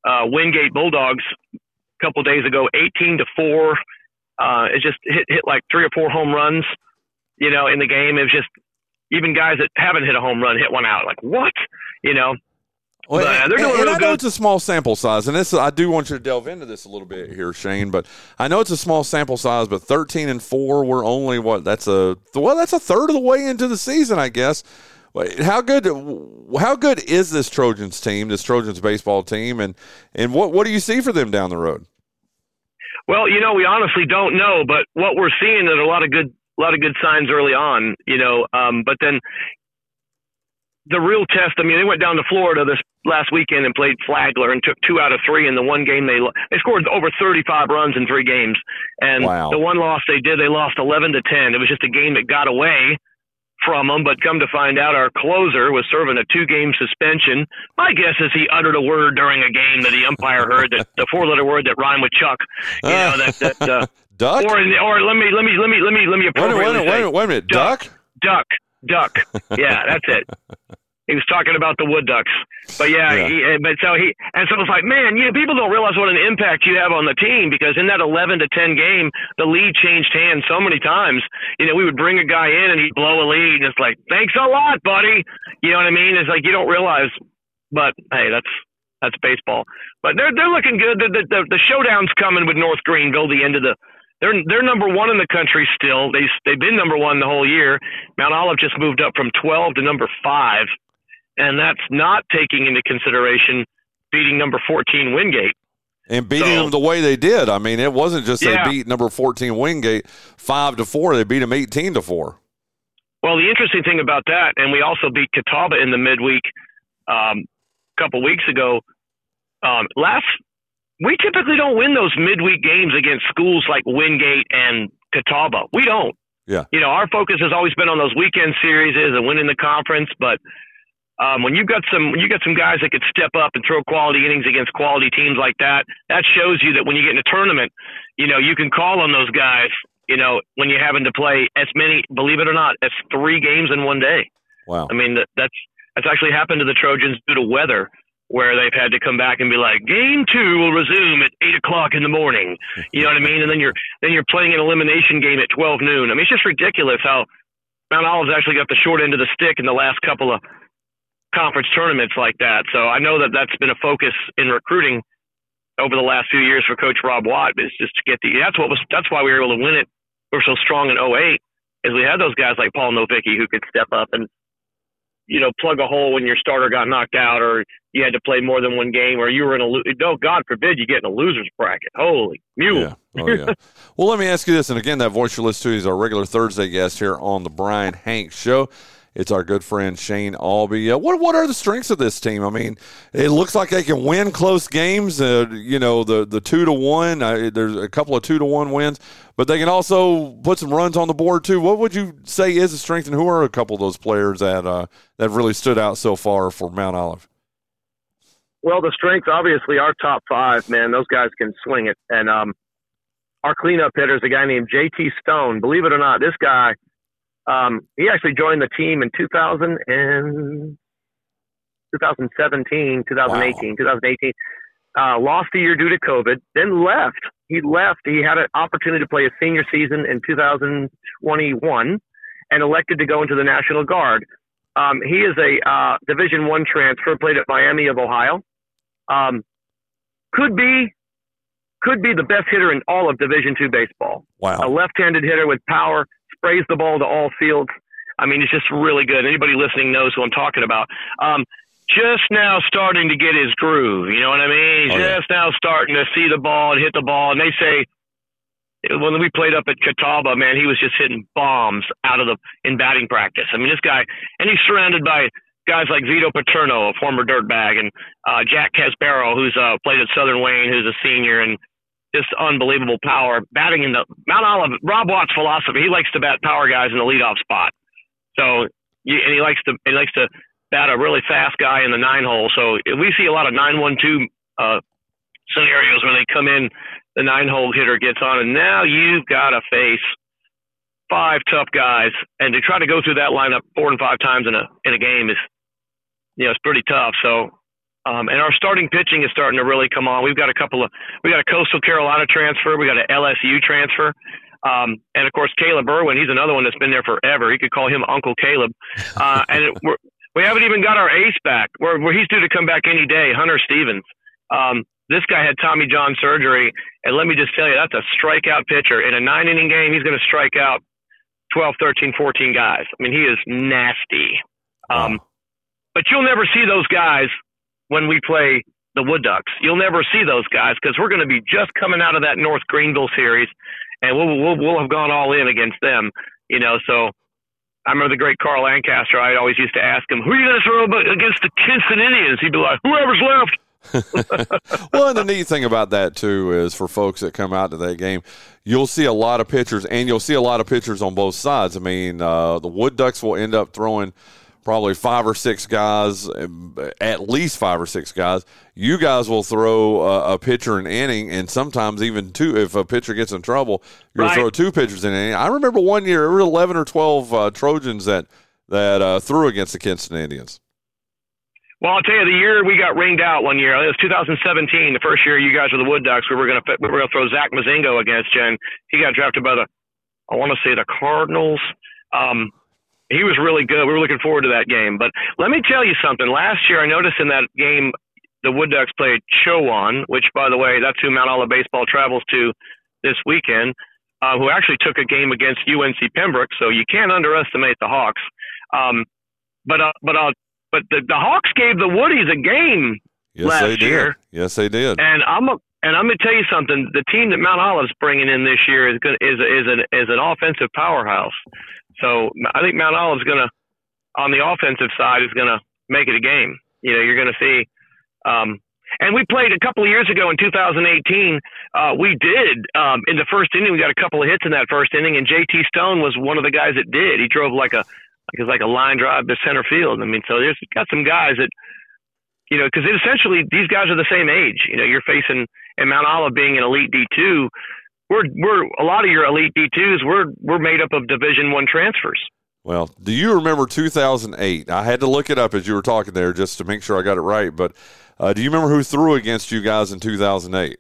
uh, Wingate Bulldogs a couple days ago, 18 to four. Uh, it just hit hit like three or four home runs, you know, in the game. It was just even guys that haven't hit a home run hit one out. Like what, you know? Well, But, and, and real I know good. it's a small sample size, and this I do want you to delve into this a little bit here, Shane. But I know it's a small sample size, but thirteen and four, we're only what? That's a well, that's a third of the way into the season, I guess. How good? How good is this Trojans team, this Trojans baseball team, and and what what do you see for them down the road? Well, you know, we honestly don't know, but what we're seeing is a lot of good, a lot of good signs early on. You know, um, but then the real test. I mean, they went down to Florida this last weekend and played Flagler and took two out of three in the one game they they scored over 35 runs in three games. And Wow. the one loss they did, they lost 11 to 10. It was just a game that got away from them. But come to find out, our closer was serving a two-game suspension. My guess is he uttered a word during a game that the umpire heard that the four-letter word that rhymed with Chuck. You know that that. Uh, Duck? Or or let me let me let me let me let me Wait appropriately wait wait a minute, wait a minute, duck. duck, duck. Yeah, that's it. He was talking about the wood ducks, but yeah, Yeah. He, but so he and so it's like, man, you know, people don't realize what an impact you have on the team because in that eleven to ten game, the lead changed hands so many times. You know, we would bring a guy in and he'd blow a lead, and it's like, thanks a lot, buddy. You know what I mean? It's like you don't realize, but hey, that's that's baseball. But they're they're looking good. The the, the, the showdown's coming with North Greenville. The end of the they're they're number one in the country still. They they've been number one the whole year. Mount Olive just moved up from 12 to number five, and that's not taking into consideration beating number 14 Wingate. and beating So- them the way they did. I mean, it wasn't just Yeah. they beat number fourteen Wingate five to four; they beat them eighteen to four. Well, the interesting thing about that, and we also beat Catawba in the midweek um, a couple weeks ago. Um, last we typically don't win those midweek games against schools like Wingate and Catawba. We don't. Yeah. You know, our focus has always been on those weekend series and winning the conference. But um, when you've got some when you got some guys that could step up and throw quality innings against quality teams like that, that shows you that when you get in a tournament, you know, you can call on those guys. You know, when you're having to play as many, believe it or not, as three games in one day. Wow. I mean, that, that's that's actually happened to the Trojans due to weather, where they've had to come back and be like, game two will resume at eight o'clock in the morning. You know what I mean? And then you're then you're playing an elimination game at twelve noon. I mean, it's just ridiculous how Mount Olive's actually got the short end of the stick in the last couple of conference tournaments like that. So I know that that's been a focus in recruiting over the last few years for Coach Rob Watt is just to get the. That's what was. That's why we were able to win it. We were so strong in 08 is we had those guys like Paul Novicki who could step up and you know plug a hole when your starter got knocked out or you had to play more than one game or you were in a no God forbid you get in a losers bracket. Holy mule. Oh yeah. well, let me ask you this, and again, that voice you listen to is our regular Thursday guest here on the Bryan Hanks Show. It's our good friend Shane Aube. Uh, what what are the strengths of this team? I mean, it looks like they can win close games. Uh, you know, the the two to one. Uh, there's a couple of two to one wins, but they can also put some runs on the board too. What would you say is the strength, and who are a couple of those players that uh, that really stood out so far for Mount Olive? well, the strengths obviously our top five, man. Those guys can swing it, and um, our cleanup hitter is a guy named J.T. Stone. Believe it or not, this guy, um, he actually joined the team in 2000 and 2017, 2018, 2018. Uh, lost a year due to COVID, then left. He left. He had an opportunity to play a senior season in 2021 and elected to go into the National Guard. Um, he is a uh, Division One transfer, played at Miami of Ohio. Um, could be could be the best hitter in all of Division Two baseball. Wow. A left-handed hitter with power, sprays the ball to all fields. I mean, he's just really good. Anybody listening knows who I'm talking about. Um, just now starting to get his groove. You know what I mean? He's Oh, yeah. just now starting to see the ball and hit the ball. And they say when we played up at Catawba, man, he was just hitting bombs out of the in batting practice. I mean, this guy, and he's surrounded by guys like Vito Paterno, a former dirtbag, and uh, Jack Casbaro, who's uh, played at Southern Wayne, who's a senior, and just unbelievable power. Batting in the Mount Olive, Rob Watt's philosophy, he likes to bat power guys in the leadoff spot. So, and he likes to he likes to bat a really fast guy in the nine hole. So we see a lot of nine one two uh, scenarios where they come in, the nine hole hitter gets on, and now you've got to face five tough guys, and to try to go through that lineup four and five times in a in a game is, you know, it's pretty tough. So. Um, and our starting pitching is starting to really come on. We've got a couple of, we got a Coastal Carolina transfer, we got an LSU transfer, um, and of course Caleb Irwin. He's another one that's been there forever. You could call him Uncle Caleb. Uh, and it, we're, we haven't even got our ace back. Where where he's due to come back any day. Hunter Stevens. Um, this guy had Tommy John surgery, and let me just tell you, that's a strikeout pitcher. In a nine inning game, he's going to strike out 12, 13, 14 guys. I mean, he is nasty. Um, but you'll never see those guys when we play the Wood Ducks. You'll never see those guys because we're going to be just coming out of that North Greenville series, and we'll, we'll we'll have gone all in against them. You know, so I remember the great Carl Lancaster. I always used to ask him, "Who are you going to throw against the Kinston Indians?" He'd be like, "Whoever's left." well, and the neat thing about that too is for folks that come out to that game, you'll see a lot of pitchers, and you'll see a lot of pitchers on both sides. I mean, uh, the Wood Ducks will end up throwing probably five or six guys, at least five or six guys. You guys will throw a, a pitcher an inning, and sometimes even two. If a pitcher gets in trouble, you're Right. to throw two pitchers in an inning. I remember one year, there were eleven or twelve uh, Trojans that that uh, threw against the Kinston Indians. Well, I'll tell you, the year we got ringed out one year, it was 2017, the first year you guys were the Wood Ducks. We were going to we were going to throw Zach Mazingo against you, and he got drafted by the, I want to say the Cardinals. Um, he was really good. We were looking forward to that game. But let me tell you something. Last year, I noticed in that game, the Wood Ducks played Chowan, which, by the way, that's who Mount Olive baseball travels to this weekend. Uh, who actually took a game against UNC Pembroke, so you can't underestimate the Hawks. Um, but uh, but uh, but the, the Hawks gave the Woodies a game Yes, last they did. year, Yes, they did. and I'm a, and I'm going to tell you something. The team that Mount Olive's bringing in this year is going is is an is an offensive powerhouse. So I think Mount Olive's going to on the offensive side is going to make it a game. You know, you're going to see. Um, and we played a couple of years ago in 2018. Uh, we did um, in the first inning. We got a couple of hits in that first inning, and JT Stone was one of the guys that did. He drove like a like it's like a line drive to center field. I mean, so there's got some guys that you know, because essentially these guys are the same age. You know, you're facing and Mount Olive being an elite D two. We're we're a lot of your elite D twos. We're we're made up of Division one transfers. Well, do you remember 2008? I had to look it up as you were talking there just to make sure I got it right. But uh, do you remember who threw against you guys in 2008?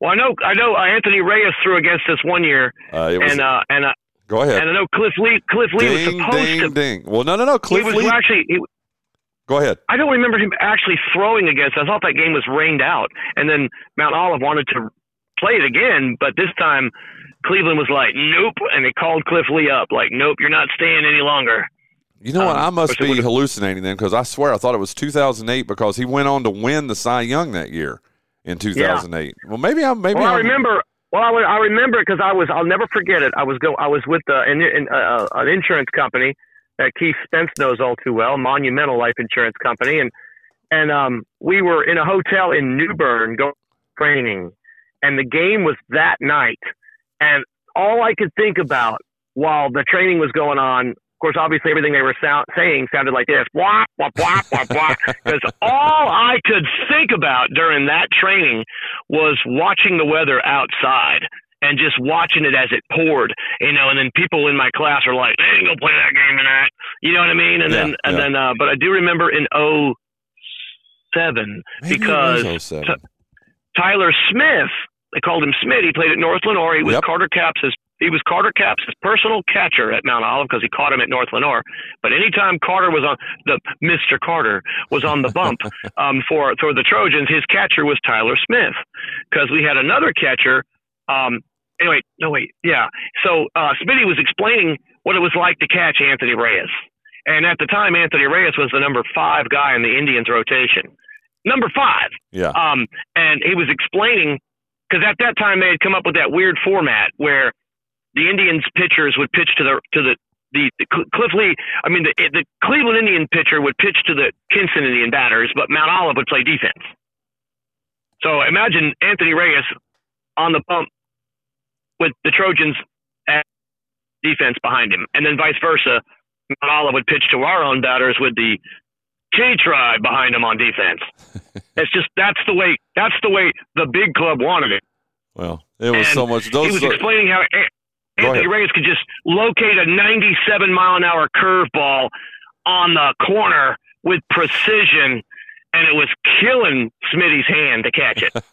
Well, I know I know uh, Anthony Reyes threw against us one year, Uh, it was, and uh, and uh, go ahead. and I know Cliff Lee Cliff Lee was ding, supposed ding, to. ding. Well, no, no, no. Cliff was Lee. actually. He, go ahead. I don't remember him actually throwing against. I thought that game was rained out, and then Mount Olive wanted to play it again, but this time Cleveland was like, "Nope," and they called Cliff Lee up, like, "Nope, you're not staying any longer." You know what? Um, I must be hallucinating then because I swear I thought it was 2008 because he went on to win the Cy Young that year in 2008. Well, maybe I'm. Maybe well, I I'm, remember. Well, I, I remember because I was. I'll never forget it. I was go. I was with uh, an, an, uh, an insurance company that Keith Spence knows all too well, Monumental Life Insurance Company, and and um, we were in a hotel in New Bern going training, and the game was that night, and all I could think about while the training was going on of course, obviously everything they were sound, saying sounded like this, wah, wah, wah, wah, wah. Because all I could think about during that training was watching the weather outside and just watching it as it poured, you know. And then people in my class are like, "They ain't gonna play that game tonight," you know what I mean? And Yeah, then and yeah. then, uh, but I do remember in '07 Maybe because was 07. Ty- Tyler Smith, they called him Smith. He played at North Lenoir. He was Yep. Carter Capps' he was Carter Capps' personal catcher at Mount Olive because he caught him at North Lenoir. But anytime Carter was on the Mr. Carter was on the bump um, for for the Trojans, his catcher was Tyler Smith because we had another catcher. Um, anyway, no wait, yeah. So uh, Smitty was explaining what it was like to catch Anthony Reyes, and at the time, Anthony Reyes was the number five guy in the Indians rotation. Number five. Yeah. Um, and he was explaining because at that time they had come up with that weird format where the Indians pitchers would pitch to the to the the, the Cliff Lee. I mean, the the Cleveland Indian pitcher would pitch to the Kinston Indian batters, but Mount Olive would play defense. So imagine Anthony Reyes on the pump with the Trojans at defense behind him, and then vice versa. Mount Olive would pitch to our own batters with the K Tribe behind him on defense. it's just that's the way that's the way the big club wanted it. Well, it was And so much. Those he was are- explaining how Anthony. Reyes could just locate a 97 mile an hour curveball on the corner with precision, and it was killing Smitty's hand to catch it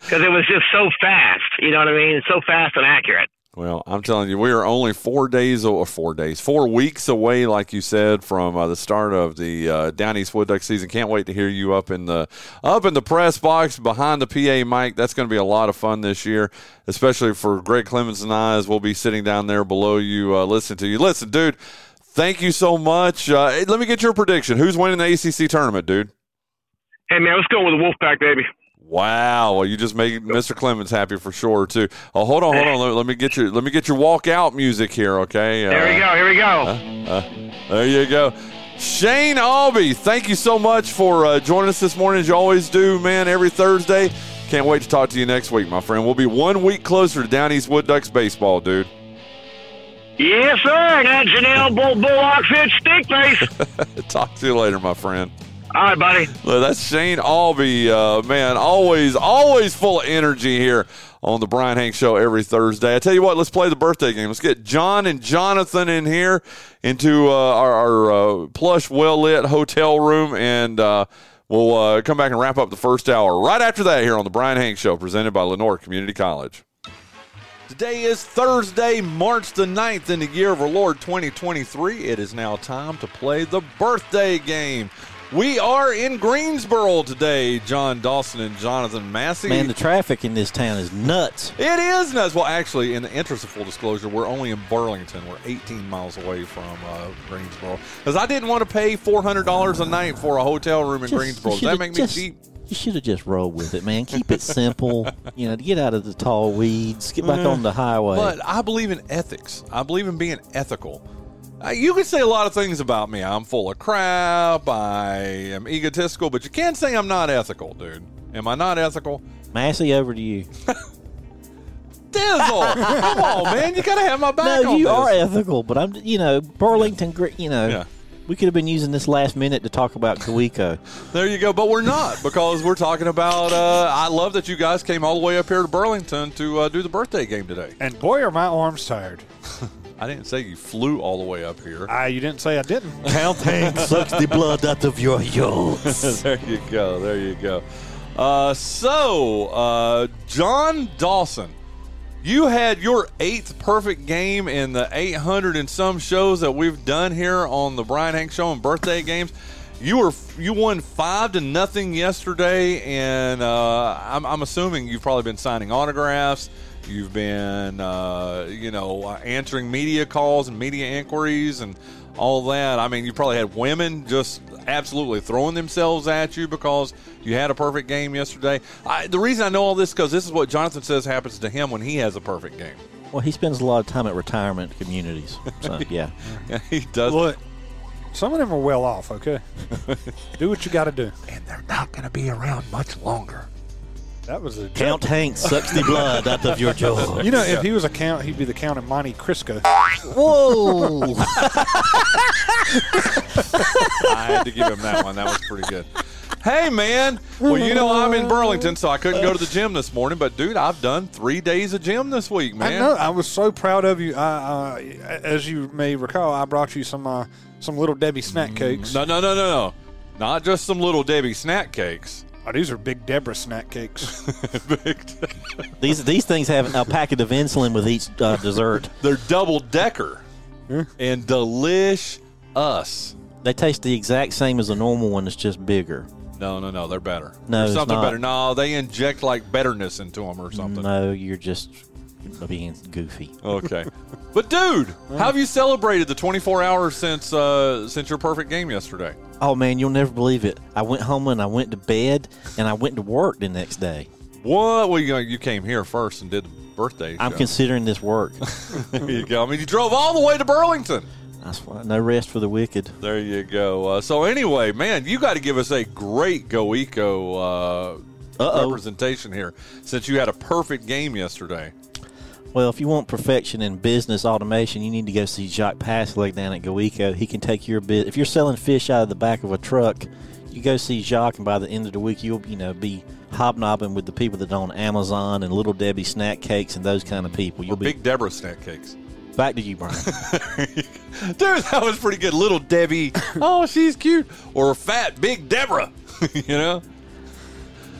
because it was just so fast. You know what I mean? So fast and accurate. Well, I'm telling you, we are only four days or four days, four weeks away, like you said, from uh, the start of the uh, Down East Wood Duck season. Can't wait to hear you up in the up in the press box behind the PA mic. That's going to be a lot of fun this year, especially for Greg Clemens and I, as we'll be sitting down there below you, uh, listening to you. Listen, dude, thank you so much. Uh, let me get your prediction. Who's winning the ACC tournament, dude? Hey man, let's go with the Wolfpack, baby. Wow, well, you just made Mr. Clemens happy for sure too. Oh, hold on, hold on. Let, let me get your let me get your walkout music here, okay? There we go. Here we go. Uh, there you go. Shane Aube, thank you so much for uh, joining us this morning, as you always do, man, every Thursday. Can't wait to talk to you next week, my friend. We'll be one week closer to Down East Wood Ducks baseball, dude. Yes, sir. That's Janelle Bull Bullock Fitch Stick Face. talk to you later, my friend. All right, buddy. Well, that's Shane Aube, uh, man. Always, always full of energy here on the Bryan Hank Show every Thursday. I tell you what, let's play the birthday game. Let's get Jon and Jonathan in here into uh, our, our uh, plush, well lit hotel room, and uh, we'll uh, come back and wrap up the first hour right after that here on the Bryan Hank Show, presented by Lenoir Community College. Today is Thursday, March the 9th in the year of our Lord 2023. It is now time to play the birthday game. We are in Greensboro today, Jon Dawson and Jonathan Massey. Man, the traffic in this town is nuts. It is nuts. Well, actually, in the interest of full disclosure, we're only in Burlington. We're 18 miles away from uh, Greensboro. Because I didn't want to pay $400 a night for a hotel room in Just- Greensboro. Does that make me just- cheap? You should have just rolled with it, man. Keep it simple. you know, get out of the tall weeds. Get back Uh, on the highway. But I believe in ethics. I believe in being ethical. Uh, you can say a lot of things about me. I'm full of crap. I am egotistical, but you can't say I'm not ethical, dude. Am I not ethical? Massey, over to you. Dizzle! Come on, man. You got to have my back no, on you this. are ethical, but I'm, you know, Burlington, Gre- you know, Yeah. we could have been using this last minute to talk about Kawico. There you go. But we're not because we're talking about. Uh, I love that you guys came all the way up here to Burlington to uh, do the birthday game today. And boy, are my arms tired. I didn't say you flew all the way up here. Ah, you didn't say I didn't. Count Hank sucks the blood out of your yolks. there you go. There you go. Uh, so, uh, Jon Dawson, you had your eighth perfect game in the 800 and some shows that we've done here on the Bryan Hank Show and birthday games. You were you won five to nothing yesterday, and uh, I'm, I'm assuming you've probably been signing autographs. You've been, uh, you know, uh, answering media calls and media inquiries and all that. I mean, you probably had women just absolutely throwing themselves at you because you had a perfect game yesterday. I, the reason I know all this because this is what Jonathan says happens to him when he has a perfect game. Well, he spends a lot of time at retirement communities. So, yeah. Yeah, he does. Look, some of them are well off, okay? do what you got to do. And they're not going to be around much longer. That was a Count Hank sucks the blood out of your jaw. You know, if he was a count, he'd be the count of Monte Crisco. Whoa! I had to give him that one. That was pretty good. Hey, man. Well, you know, I'm in Burlington, so I couldn't go to the gym this morning. But, dude, I've done three days of gym this week, man. I know. I was so proud of you. I, uh, as you may recall, I brought you some uh, some little Debbie snack cakes. No, no, no, no, no. Not just some little Debbie snack cakes. Oh, these are Big Deborah snack cakes. these these things have a packet of insulin with each uh, dessert. They're double decker and delish us. They taste the exact same as a normal one. It's just bigger. No, no, no. They're better. No, There's it's something not. better. No, they inject like betterness into them or something. No, you're just being goofy. Okay, but dude, how have you celebrated the 24 hours since uh, since your perfect game yesterday? Oh man, you'll never believe it. I went home and I went to bed and I went to work the next day. What? Well, you, you came here first and did the birthday. I'm show. considering this work. there you go. I mean, you drove all the way to Burlington. That's why no rest for the wicked. There you go. Uh, so anyway, man, you got to give us a great Go Eco uh, representation here, since you had a perfect game yesterday. Well, if you want perfection in business automation, you need to go see Jacques Pasleg down at GoEco. He can take your bit. If you're selling fish out of the back of a truck, you go see Jacques, and by the end of the week, you'll you know be hobnobbing with the people that own Amazon and Little Debbie snack cakes and those kind of people. You'll Or be Big Deborah snack cakes. back to you, Bryan. Dude, that was pretty good. Little Debbie. oh, she's cute. Or fat Big Deborah. you know?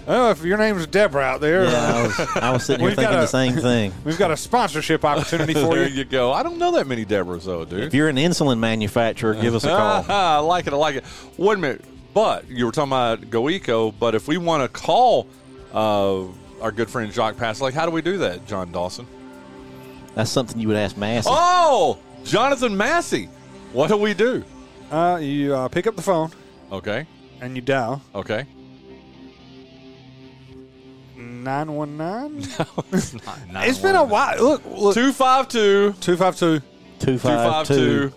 Oh, if your name's Deborah out there, Yeah, I was- I was sitting here we've thinking got the same thing. We've got a sponsorship opportunity for there you. you go. I don't know that many Deborahs, though, dude. if you're an insulin manufacturer, give us a call. I like it. I like it. Wait a minute. But you were talking about Go Eco. But if we want to call uh, our good friend Jacques Passlake, how do we do that, Jon Dawson? That's something you would ask Massey. Oh, Jonathan Massey. What do we do? Uh, you uh, pick up the phone Okay. and you dial Okay. Nine one nine. It's It's been a while. Look, look. 252 252 252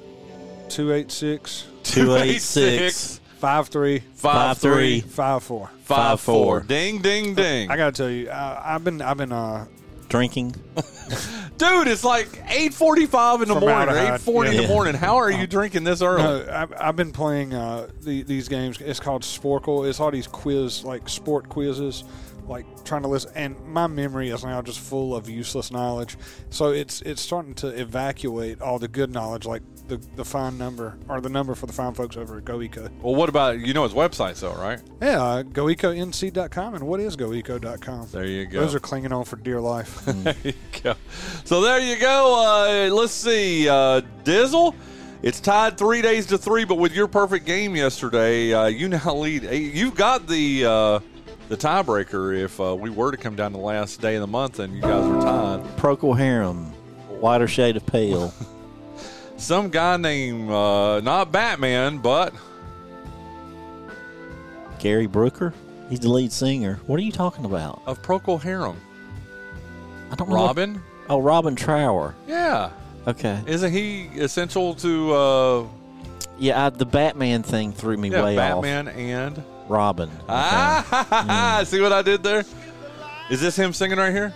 286 286 53 53 54. Five four. four. Ding ding ding. I gotta tell you, uh, I've been I've been uh, Drinking. Dude, it's like 8:45 in the morning or Formaldehyde, 8:40 in yeah. the morning. How are you drinking this early? No, I've, I've been playing uh, the, these games. It's called Sporcle. It's all these quiz, like sport quizzes, like trying to listen. And my memory is now just full of useless knowledge. So it's it's starting to evacuate all the good knowledge, like the the fine number or the number for the fine folks over at GoEco. Well, what about you know his website though, right? Yeah, uh, goeconc.com. And what is goeco.com? There you go. Those are clinging on for dear life. there you go. So there you go. Uh, let's see, uh, Dizzle. It's tied three days to three, but with your perfect game yesterday, uh, you now lead. You've got the uh, the tiebreaker. If uh, we were to come down to the last day of the month and you guys were tied, Procol Harum. Whiter shade of pale. some guy named uh, not Batman, but Gary Brooker. He's the lead singer. What are you talking about? of Procol Harum, I don't know. what- Robin. oh, Robin Trower. Yeah, Okay. isn't he essential to uh, Yeah, I, the Batman thing threw me yeah, way Batman and off. Robin. Ah, see what I did there? Is this him singing right here?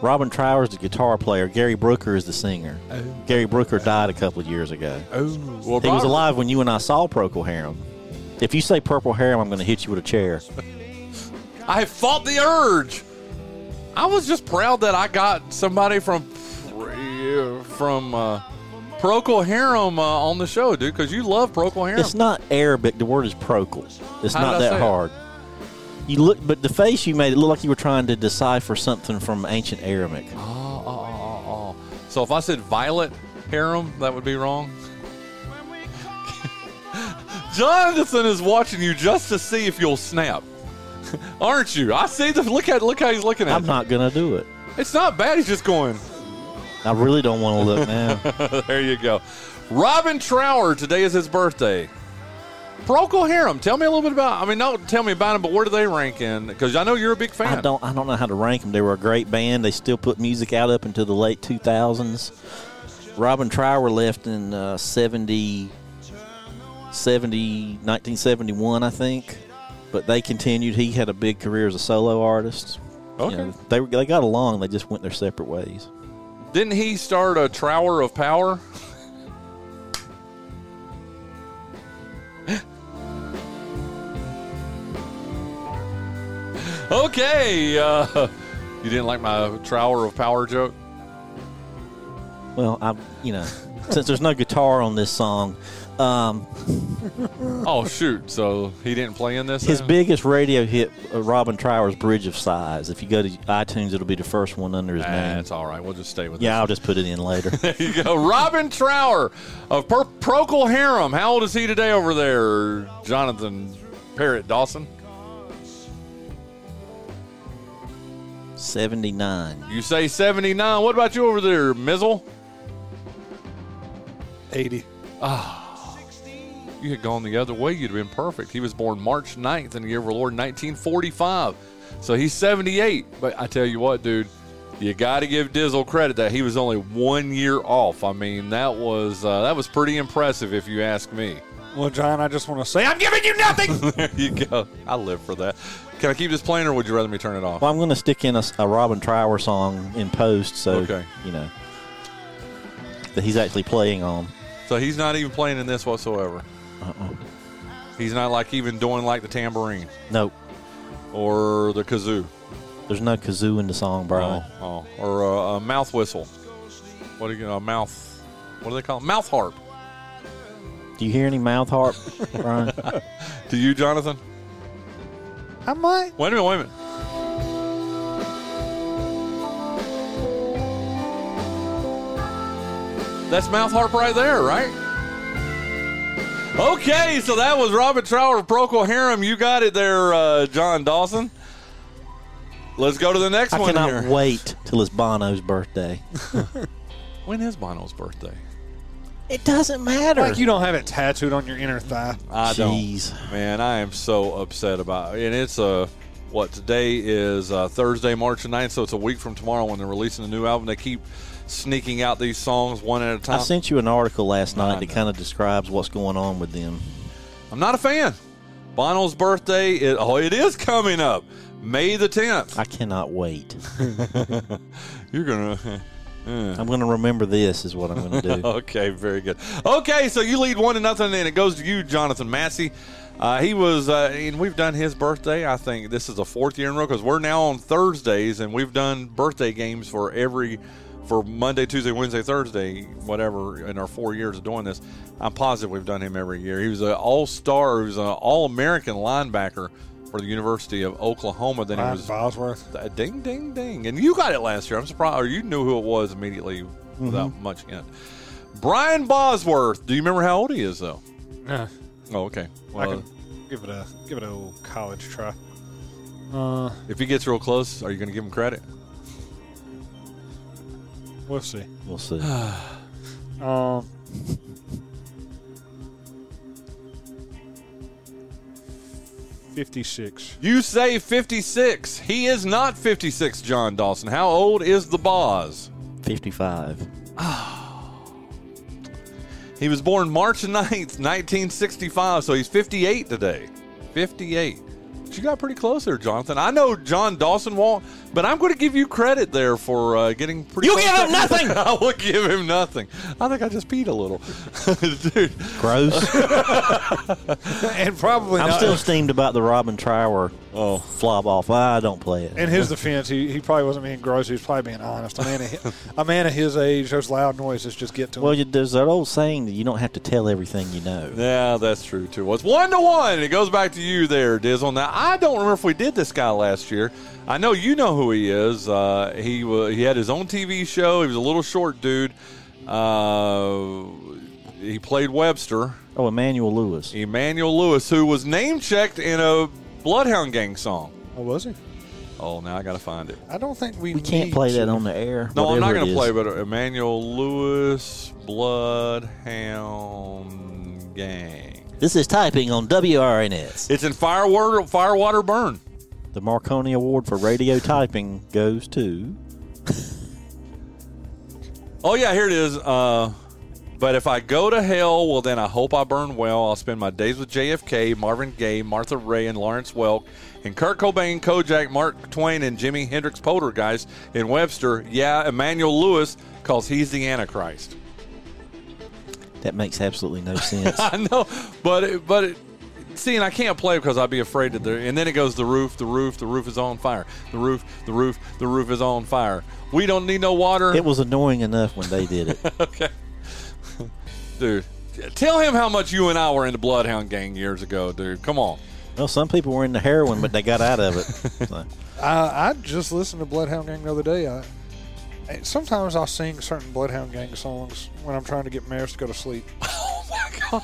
Robin Trower is the guitar player. Gary Brooker is the singer. Gary Brooker died a couple of years ago. Oh, well, He was alive when you and I saw Procol Harum. If you say Purple Harum, I'm going to hit you with a chair. I fought the urge. I was just proud that I got somebody from from uh, Procol Harum uh, on the show, dude, because you love Procol Harum. It's not Arabic. The word is Procol. It's How not that say it? hard. You look, but the face you made it looked like you were trying to decipher something from ancient Aramaic. Oh, oh, oh, oh. So if I said Violet Harem, that would be wrong. Jonathan is watching you just to see if you'll snap, aren't you? I see the look at look how he's looking at. I'm you. not going to do it. It's not bad. He's just going. I really don't want to look now. there you go. Robin Trower, today is his birthday. Procol Harum, tell me a little bit about. I mean, not tell me about them, but where do they rank in? Because I know you're a big fan. I don't. I don't know how to rank them. They were a great band. They still put music out up into the late 2000s. Robin Trower left in uh, 70, 70, 1971, I think. But they continued. He had a big career as a solo artist. You Okay. know, they they got along. They just went their separate ways. Didn't he start a Trower of Power? okay. Uh, you didn't like my Trower of Power joke? Well, I, you know, since there's no guitar on this song, um, Oh shoot! So he didn't play in this. his then? biggest radio hit, uh, Robin Trower's "Bridge of Sighs." If you go to iTunes, it'll be the first one under his name. That's all right. We'll just stay with. Yeah, I'll just put it in later. There you go. Robin Trower of per- Procol Harum. How old is he today over there, Jonathan Parrott Dawson? Seventy-nine. You say 79. What about you over there, Mizzle? 80. Ah. You had gone the other way, you'd have been perfect. He was born March 9th in the year of our Lord 1945. So he's 78. But I tell you what, dude, you got to give Dizzle credit that he was only one year off. I mean, that was uh, that was pretty impressive, if you ask me. Well, Jon, I just want to say I'm giving you nothing. there you go. I live for that. Can I keep this playing, or would you rather me turn it off? Well, I'm going to stick in a Robin Trower song in post, so Okay. you know that he's actually playing on. So he's not even playing in this whatsoever. Uh-uh. He's not like even doing like the tambourine Nope. or the kazoo. There's no kazoo in the song, Bryan. Oh, oh. or a, a mouth whistle. What do you a mouth? What do they call it? Mouth harp. Do you hear any mouth harp, Bryan? Do you, Jonathan? I might. Wait a minute. Wait a minute. That's mouth harp right there, right? Okay, so that was Robert Trower Procol Harum. You got it there, uh, Jon Dawson. Let's go to the next I one cannot here. wait till it's Bono's birthday. When is Bono's birthday? It doesn't matter. Like you don't have it tattooed on your inner thigh. I Jeez. don't. Man, I am so upset about it. And it's uh, what today is uh, Thursday, March the 9th, so it's a week from tomorrow when they're releasing a new album. They keep sneaking out these songs one at a time. I sent you an article last night that kind of describes what's going on with them. I'm not a fan. Bono's birthday, it, oh, it is coming up. May the 10th. I cannot wait. You're going to. I'm going to remember this, is what I'm going to do. okay, very good. Okay, so you lead one to nothing, and it goes to you, Jonathan Massey. Uh, he was, uh, and we've done his birthday. I think this is a fourth year in a row because we're now on Thursdays, and we've done birthday games for every, for Monday, Tuesday, Wednesday, Thursday, whatever. In our four years of doing this, I'm positive we've done him every year. He was an All Star. He was an All American linebacker for the University of Oklahoma. Then Ryan he was Bosworth. uh, ding, ding, ding. And you got it last year. I'm surprised, or you knew who it was immediately without Mm-hmm. much hint. Brian Bosworth. Do you remember how old he is, though? Yeah. Oh, okay. I Well, can give it a give it a little college try. Uh, if he gets real close, are you going to give him credit? We'll see. We'll see. Um, fifty-six. You say 56. He is not 56, Jon Dawson. How old is the Boz? 55. He was born March 9th, 1965, so he's 58 today. 58. But you got pretty close there, Jonathan. I know Jon Dawson won't, but I'm going to give you credit there for uh, getting pretty You close give him nothing! I will give him nothing. I think I just peed a little. Dude. Gross. and probably I'm not. still steamed about the Robin Trower oh. flop off. I don't play it. In his defense, he, he probably wasn't being gross. He was probably being honest. A man of his, a man of his age, those loud noises just get to him. Well, you, there's that old saying that you don't have to tell everything you know. Yeah, that's true too. Well, it's one to one. It goes back to you there, Dizzle. Now, I don't remember if we did this guy last year. I know you know who he is. Uh, he wa he had his own TV show. He was a little short dude. Uh, he played Webster, Oh, Emmanuel Lewis. Emmanuel Lewis, who was name checked in a Bloodhound Gang song. oh, was he? Oh, now I got to find it. I don't think we. We can't need play that on the air. No, I'm not going to play, but Emmanuel Lewis Bloodhound Gang. This is typing on WRNS. It's in Firewater Firewater Burn. The Marconi Award for radio typing goes to. Oh yeah, here it is. Uh, But if I go to hell, well, then I hope I burn well. I'll spend my days with JFK, Marvin Gaye, Martha Raye, and Lawrence Welk, and Kurt Cobain, Kojak, Mark Twain, and Jimi Hendrix Poltergeist in Webster. Yeah, Emmanuel Lewis, because he's the Antichrist. That makes absolutely no sense. I know, but it, but it, see, and I can't play because I'd be afraid that there. And then it goes the roof, the roof, the roof is on fire. The roof, the roof, the roof is on fire. We don't need no water. It was annoying enough when they did it. okay, dude. Tell him how much you and I were in the Bloodhound Gang years ago, dude. Come on. Well, some people were in the heroin, but they got out of it. So. I, I just listened to Bloodhound Gang the other day. I, sometimes I'll sing certain Bloodhound Gang songs when I'm trying to get Maris to go to sleep. Oh,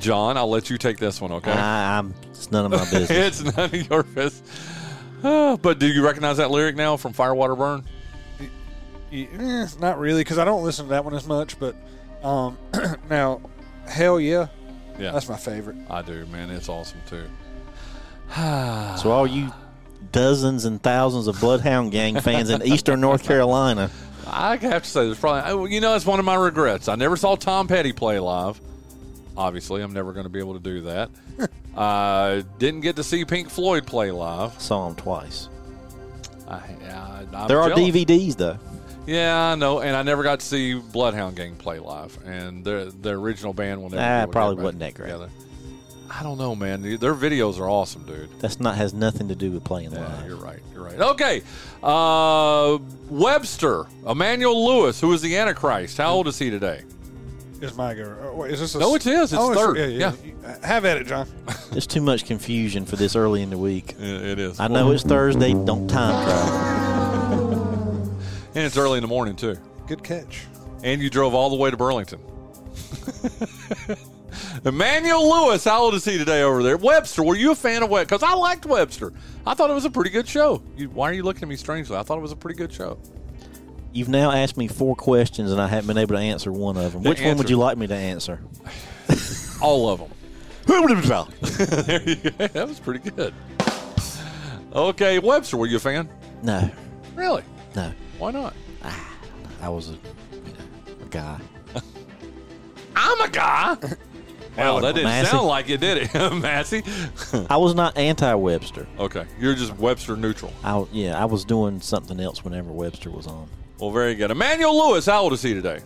Jon, I'll let you take this one, okay? I, I'm. It's none of my business. it's none of your business. But do you recognize that lyric now from Firewater Burn? Yeah, eh, not really, because I don't listen to that one as much. But um, now, hell yeah, Yeah. that's my favorite. I do, man. It's awesome too. so all you dozens and thousands of Bloodhound Gang fans in Eastern North Carolina, I have to say, there's probably, you know, it's one of my regrets. I never saw Tom Petty play live. Obviously, I'm never going to be able to do that. uh, didn't get to see Pink Floyd play live. saw them twice. I, I, there are jealous. DVDs though. Yeah, I know, and I never got to see Bloodhound Gang play live, and their their original band will never. Ah, able probably wasn't that great. together. I don't know, man. Their videos are awesome, dude. That's not has nothing to do with playing Yeah, live. you're right. You're right. Okay, uh, Webster, Emmanuel Lewis, who is the Antichrist. How old is he today? Is my girl. oh, wait, is this? A, No, it is. It's oh, third. Yeah, yeah. yeah. Have at it, Jon. There's too much confusion for this early in the week. it is. I know it's Thursday. Don't time travel. And it's early in the morning too. Good catch. And you drove all the way to Burlington. Emmanuel Lewis, how old is he today over there? Webster, were you a fan of Webster? Because I liked Webster. I thought it was a pretty good show. You, why are you looking at me strangely? I thought it was a pretty good show. You've now asked me four questions and I haven't been able to answer one of them. The Which one would answer- you like me to answer? All of them. Who would it be, Vel? There you go. That was pretty good. Okay, Webster, were you a fan? No, Really? no. Why not? Ah, I was a, you know, a guy. I'm a guy. Wow, that didn't Massey. sound like it, did it, Massey? I was not anti-Webster. Okay, you're just Webster neutral. I, yeah, I was doing something else whenever Webster was on. Well, very good. Emmanuel Lewis, how old is he today?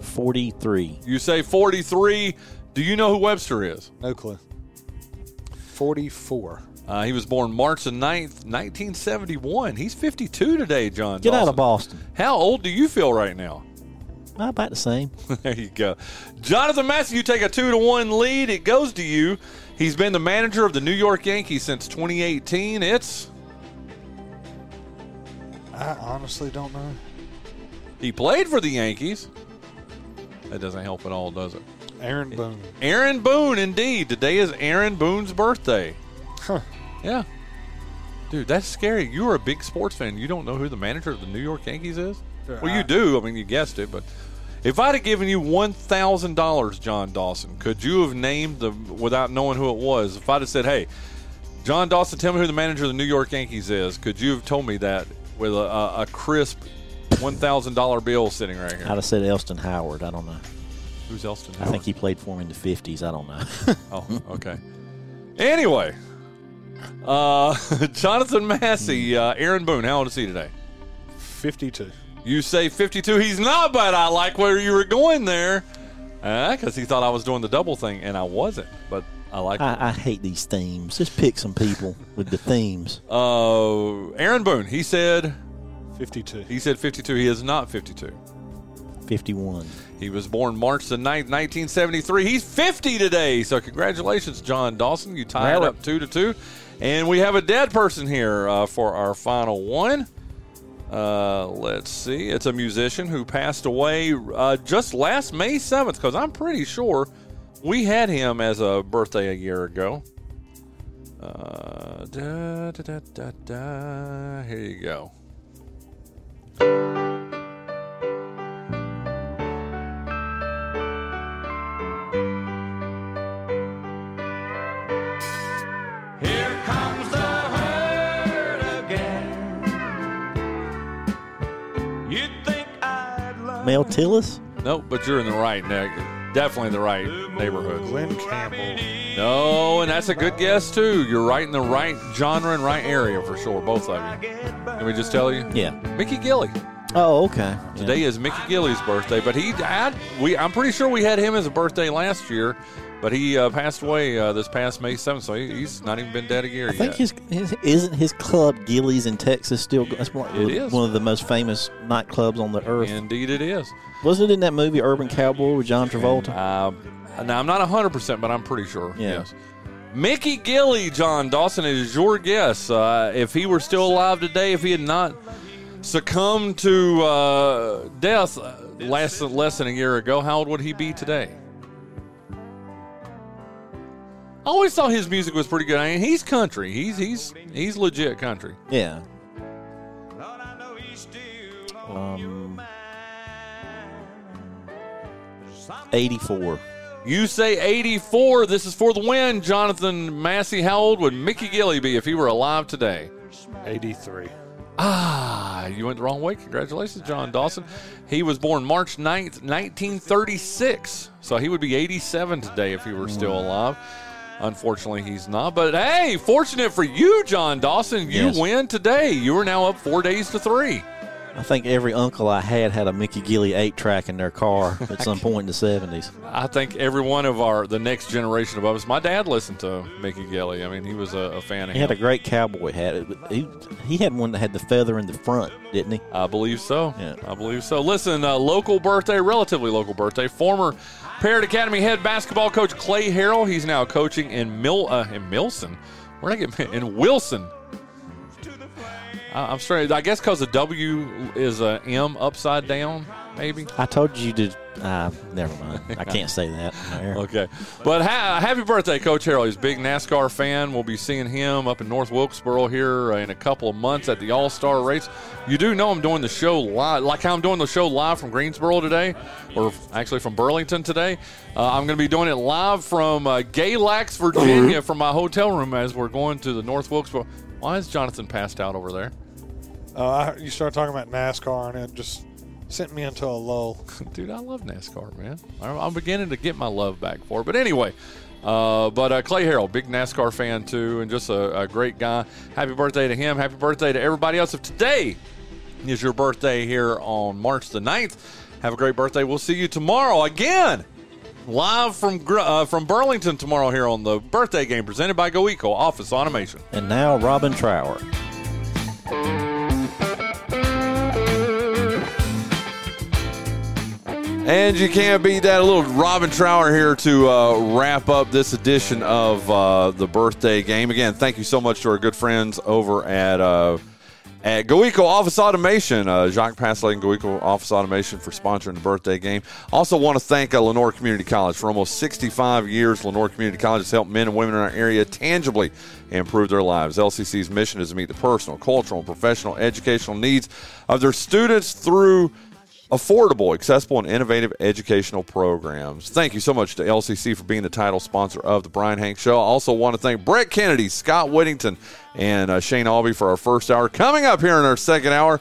43. You say 43. Do you know who Webster is? No clue. Forty-four. Uh, he was born March the 9th, 1971. He's 52 today, Jon. Get out of Boston. How old do you feel right now? Not about the same. there you go. Jonathan Massey, you take a two to one lead. It goes to you. He's been the manager of the New York Yankees since 2018. It's I honestly don't know. he played for the Yankees. That doesn't help at all, does it? Aaron Boone. Aaron Boone, indeed. Today is Aaron Boone's birthday. Huh. Yeah. Dude, that's scary. You are a big sports fan. You don't know who the manager of the New York Yankees is? Yeah, Well, you do. I mean, you guessed it. But if I'd have given you $1,000, Jon Dawson, could you have named the, without knowing who it was, if I'd have said, hey, Jon Dawson, tell me who the manager of the New York Yankees is, could you have told me that with a, a, a crisp $1,000 bill sitting right here? I'd have said Elston Howard. I don't know. Who's Elston I think he played for him in the 50s. I don't know. Oh, okay. Anyway, uh, Jonathan Massey, uh, Aaron Boone, how old is he today? Fifty-two. You say 52. He's not, but I like where you were going there. Because he thought I was doing the double thing, and I wasn't. But I like I, I hate these themes. Just pick some people with the themes. Uh, Aaron Boone, he said Fifty-two. he said 52. He is not 52. 51. He was born March the 9th, 1973. He's 50 today. So congratulations, Jon Dawson. You tied it up two to two. And we have a dead person here uh, for our final one. Uh, let's see. It's a musician who passed away uh, just last May 7th, because I'm pretty sure we had him as a birthday a year ago. Uh, da, da, da, da, da. Here you go. Here comes the herd again. You Mel Tillis? Nope, but you're in the right neck. Definitely the right neighborhood. Glen Campbell. No, and that's a good guess too. You're right in the right genre and right area for sure, both of you. Let me just tell you. Yeah. Mickey Gilley. Oh, okay. Today is Mickey Gilley's birthday, but he had we. I'm pretty sure we had him as a birthday last year, but he uh, passed away uh, this past May 7th, so he, he's not even been dead a year I think his, his isn't his club Gilley's in Texas still that's one, It is. one of the most famous nightclubs on the earth. Indeed, it is. Wasn't it in that movie Urban Cowboy with John Travolta? Uh, now I'm not 100, percent but I'm pretty sure. Yeah. Yes. Mickey Gilley, Jon Dawson, it is your guess. Uh, if he were still alive today, if he had not succumbed to uh, death uh, less less than a year ago, how old would he be today? I always thought his music was pretty good. I mean, he's country. He's he's he's legit country. Yeah. Um, 84. You say 84. This is for the win. Jonathan Massey, how old would Mickey Gilley be if he were alive today? 83. Ah, you went the wrong way. Congratulations, Jon Dawson. He was born March 9th, 1936. So he would be 87 today if he were still alive. Unfortunately, he's not. But hey, fortunate for you, Jon Dawson. You Yes. win today. You are now up four days to three. I think every uncle I had had a Mickey Gilley 8 track in their car at some point in the 70s. I think every one of our the next generation above us. My dad listened to Mickey Gilley. I mean, he was a, a fan of him He him. had a great cowboy hat. He, he had one that had the feather in the front, didn't he? I believe so. Yeah. I believe so. Listen, uh, local birthday, relatively local birthday. Former Parrott Academy head basketball coach Clay Harrell. He's now coaching in Mil uh, in Milson. Where did I get in Wilson? I- I'm straight. I guess because the W is a M upside down, maybe. I told you to. Uh, never mind. I can't say that. Okay. But ha- happy birthday, Coach Harrell. He's a big NASCAR fan. We'll be seeing him up in North Wilkesboro here uh, in a couple of months at the All Star race. You do know I'm doing the show live, like how I'm doing the show live from Greensboro today, or actually from Burlington today. Uh, I'm going to be doing it live from uh, Galax, Virginia, from my hotel room as we're going to the North Wilkesboro. Why is Jonathan passed out over there? Uh, I, you start talking about NASCAR, and it just sent me into a lull. Dude, I love NASCAR, man. I'm I'm beginning to get my love back for it. But anyway, uh, but uh, Clay Harrell, big NASCAR fan too, and just a, a great guy. Happy birthday to him. Happy birthday to everybody else. If today is your birthday here on March the 9th, have a great birthday. We'll see you tomorrow again. Live from uh, from Burlington tomorrow here on the birthday game presented by GoEco Office Automation. And now Robin Trower. And you can't beat that. A little Robin Trower here to uh, wrap up this edition of uh, the birthday game. Again, thank you so much to our good friends over at uh, at GoEco Office Automation, uh, Jacques Pasley and GoEco Office Automation for sponsoring the birthday game. Also, want to thank uh, Lenoir Community College for almost 65 years. Lenoir Community College has helped men and women in our area tangibly improve their lives. LCC's mission is to meet the personal, cultural, and professional educational needs of their students through affordable, accessible, and innovative educational programs. Thank you so much to LCC for being the title sponsor of the Bryan Hank Show. I also want to thank Brett Kennedy, Scott Whittington, and uh, Shane Aube for our first hour. Coming up here in our second hour,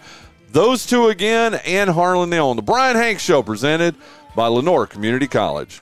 those two again and Harlan Neal on the Bryan Hank Show presented by Lenoir Community College.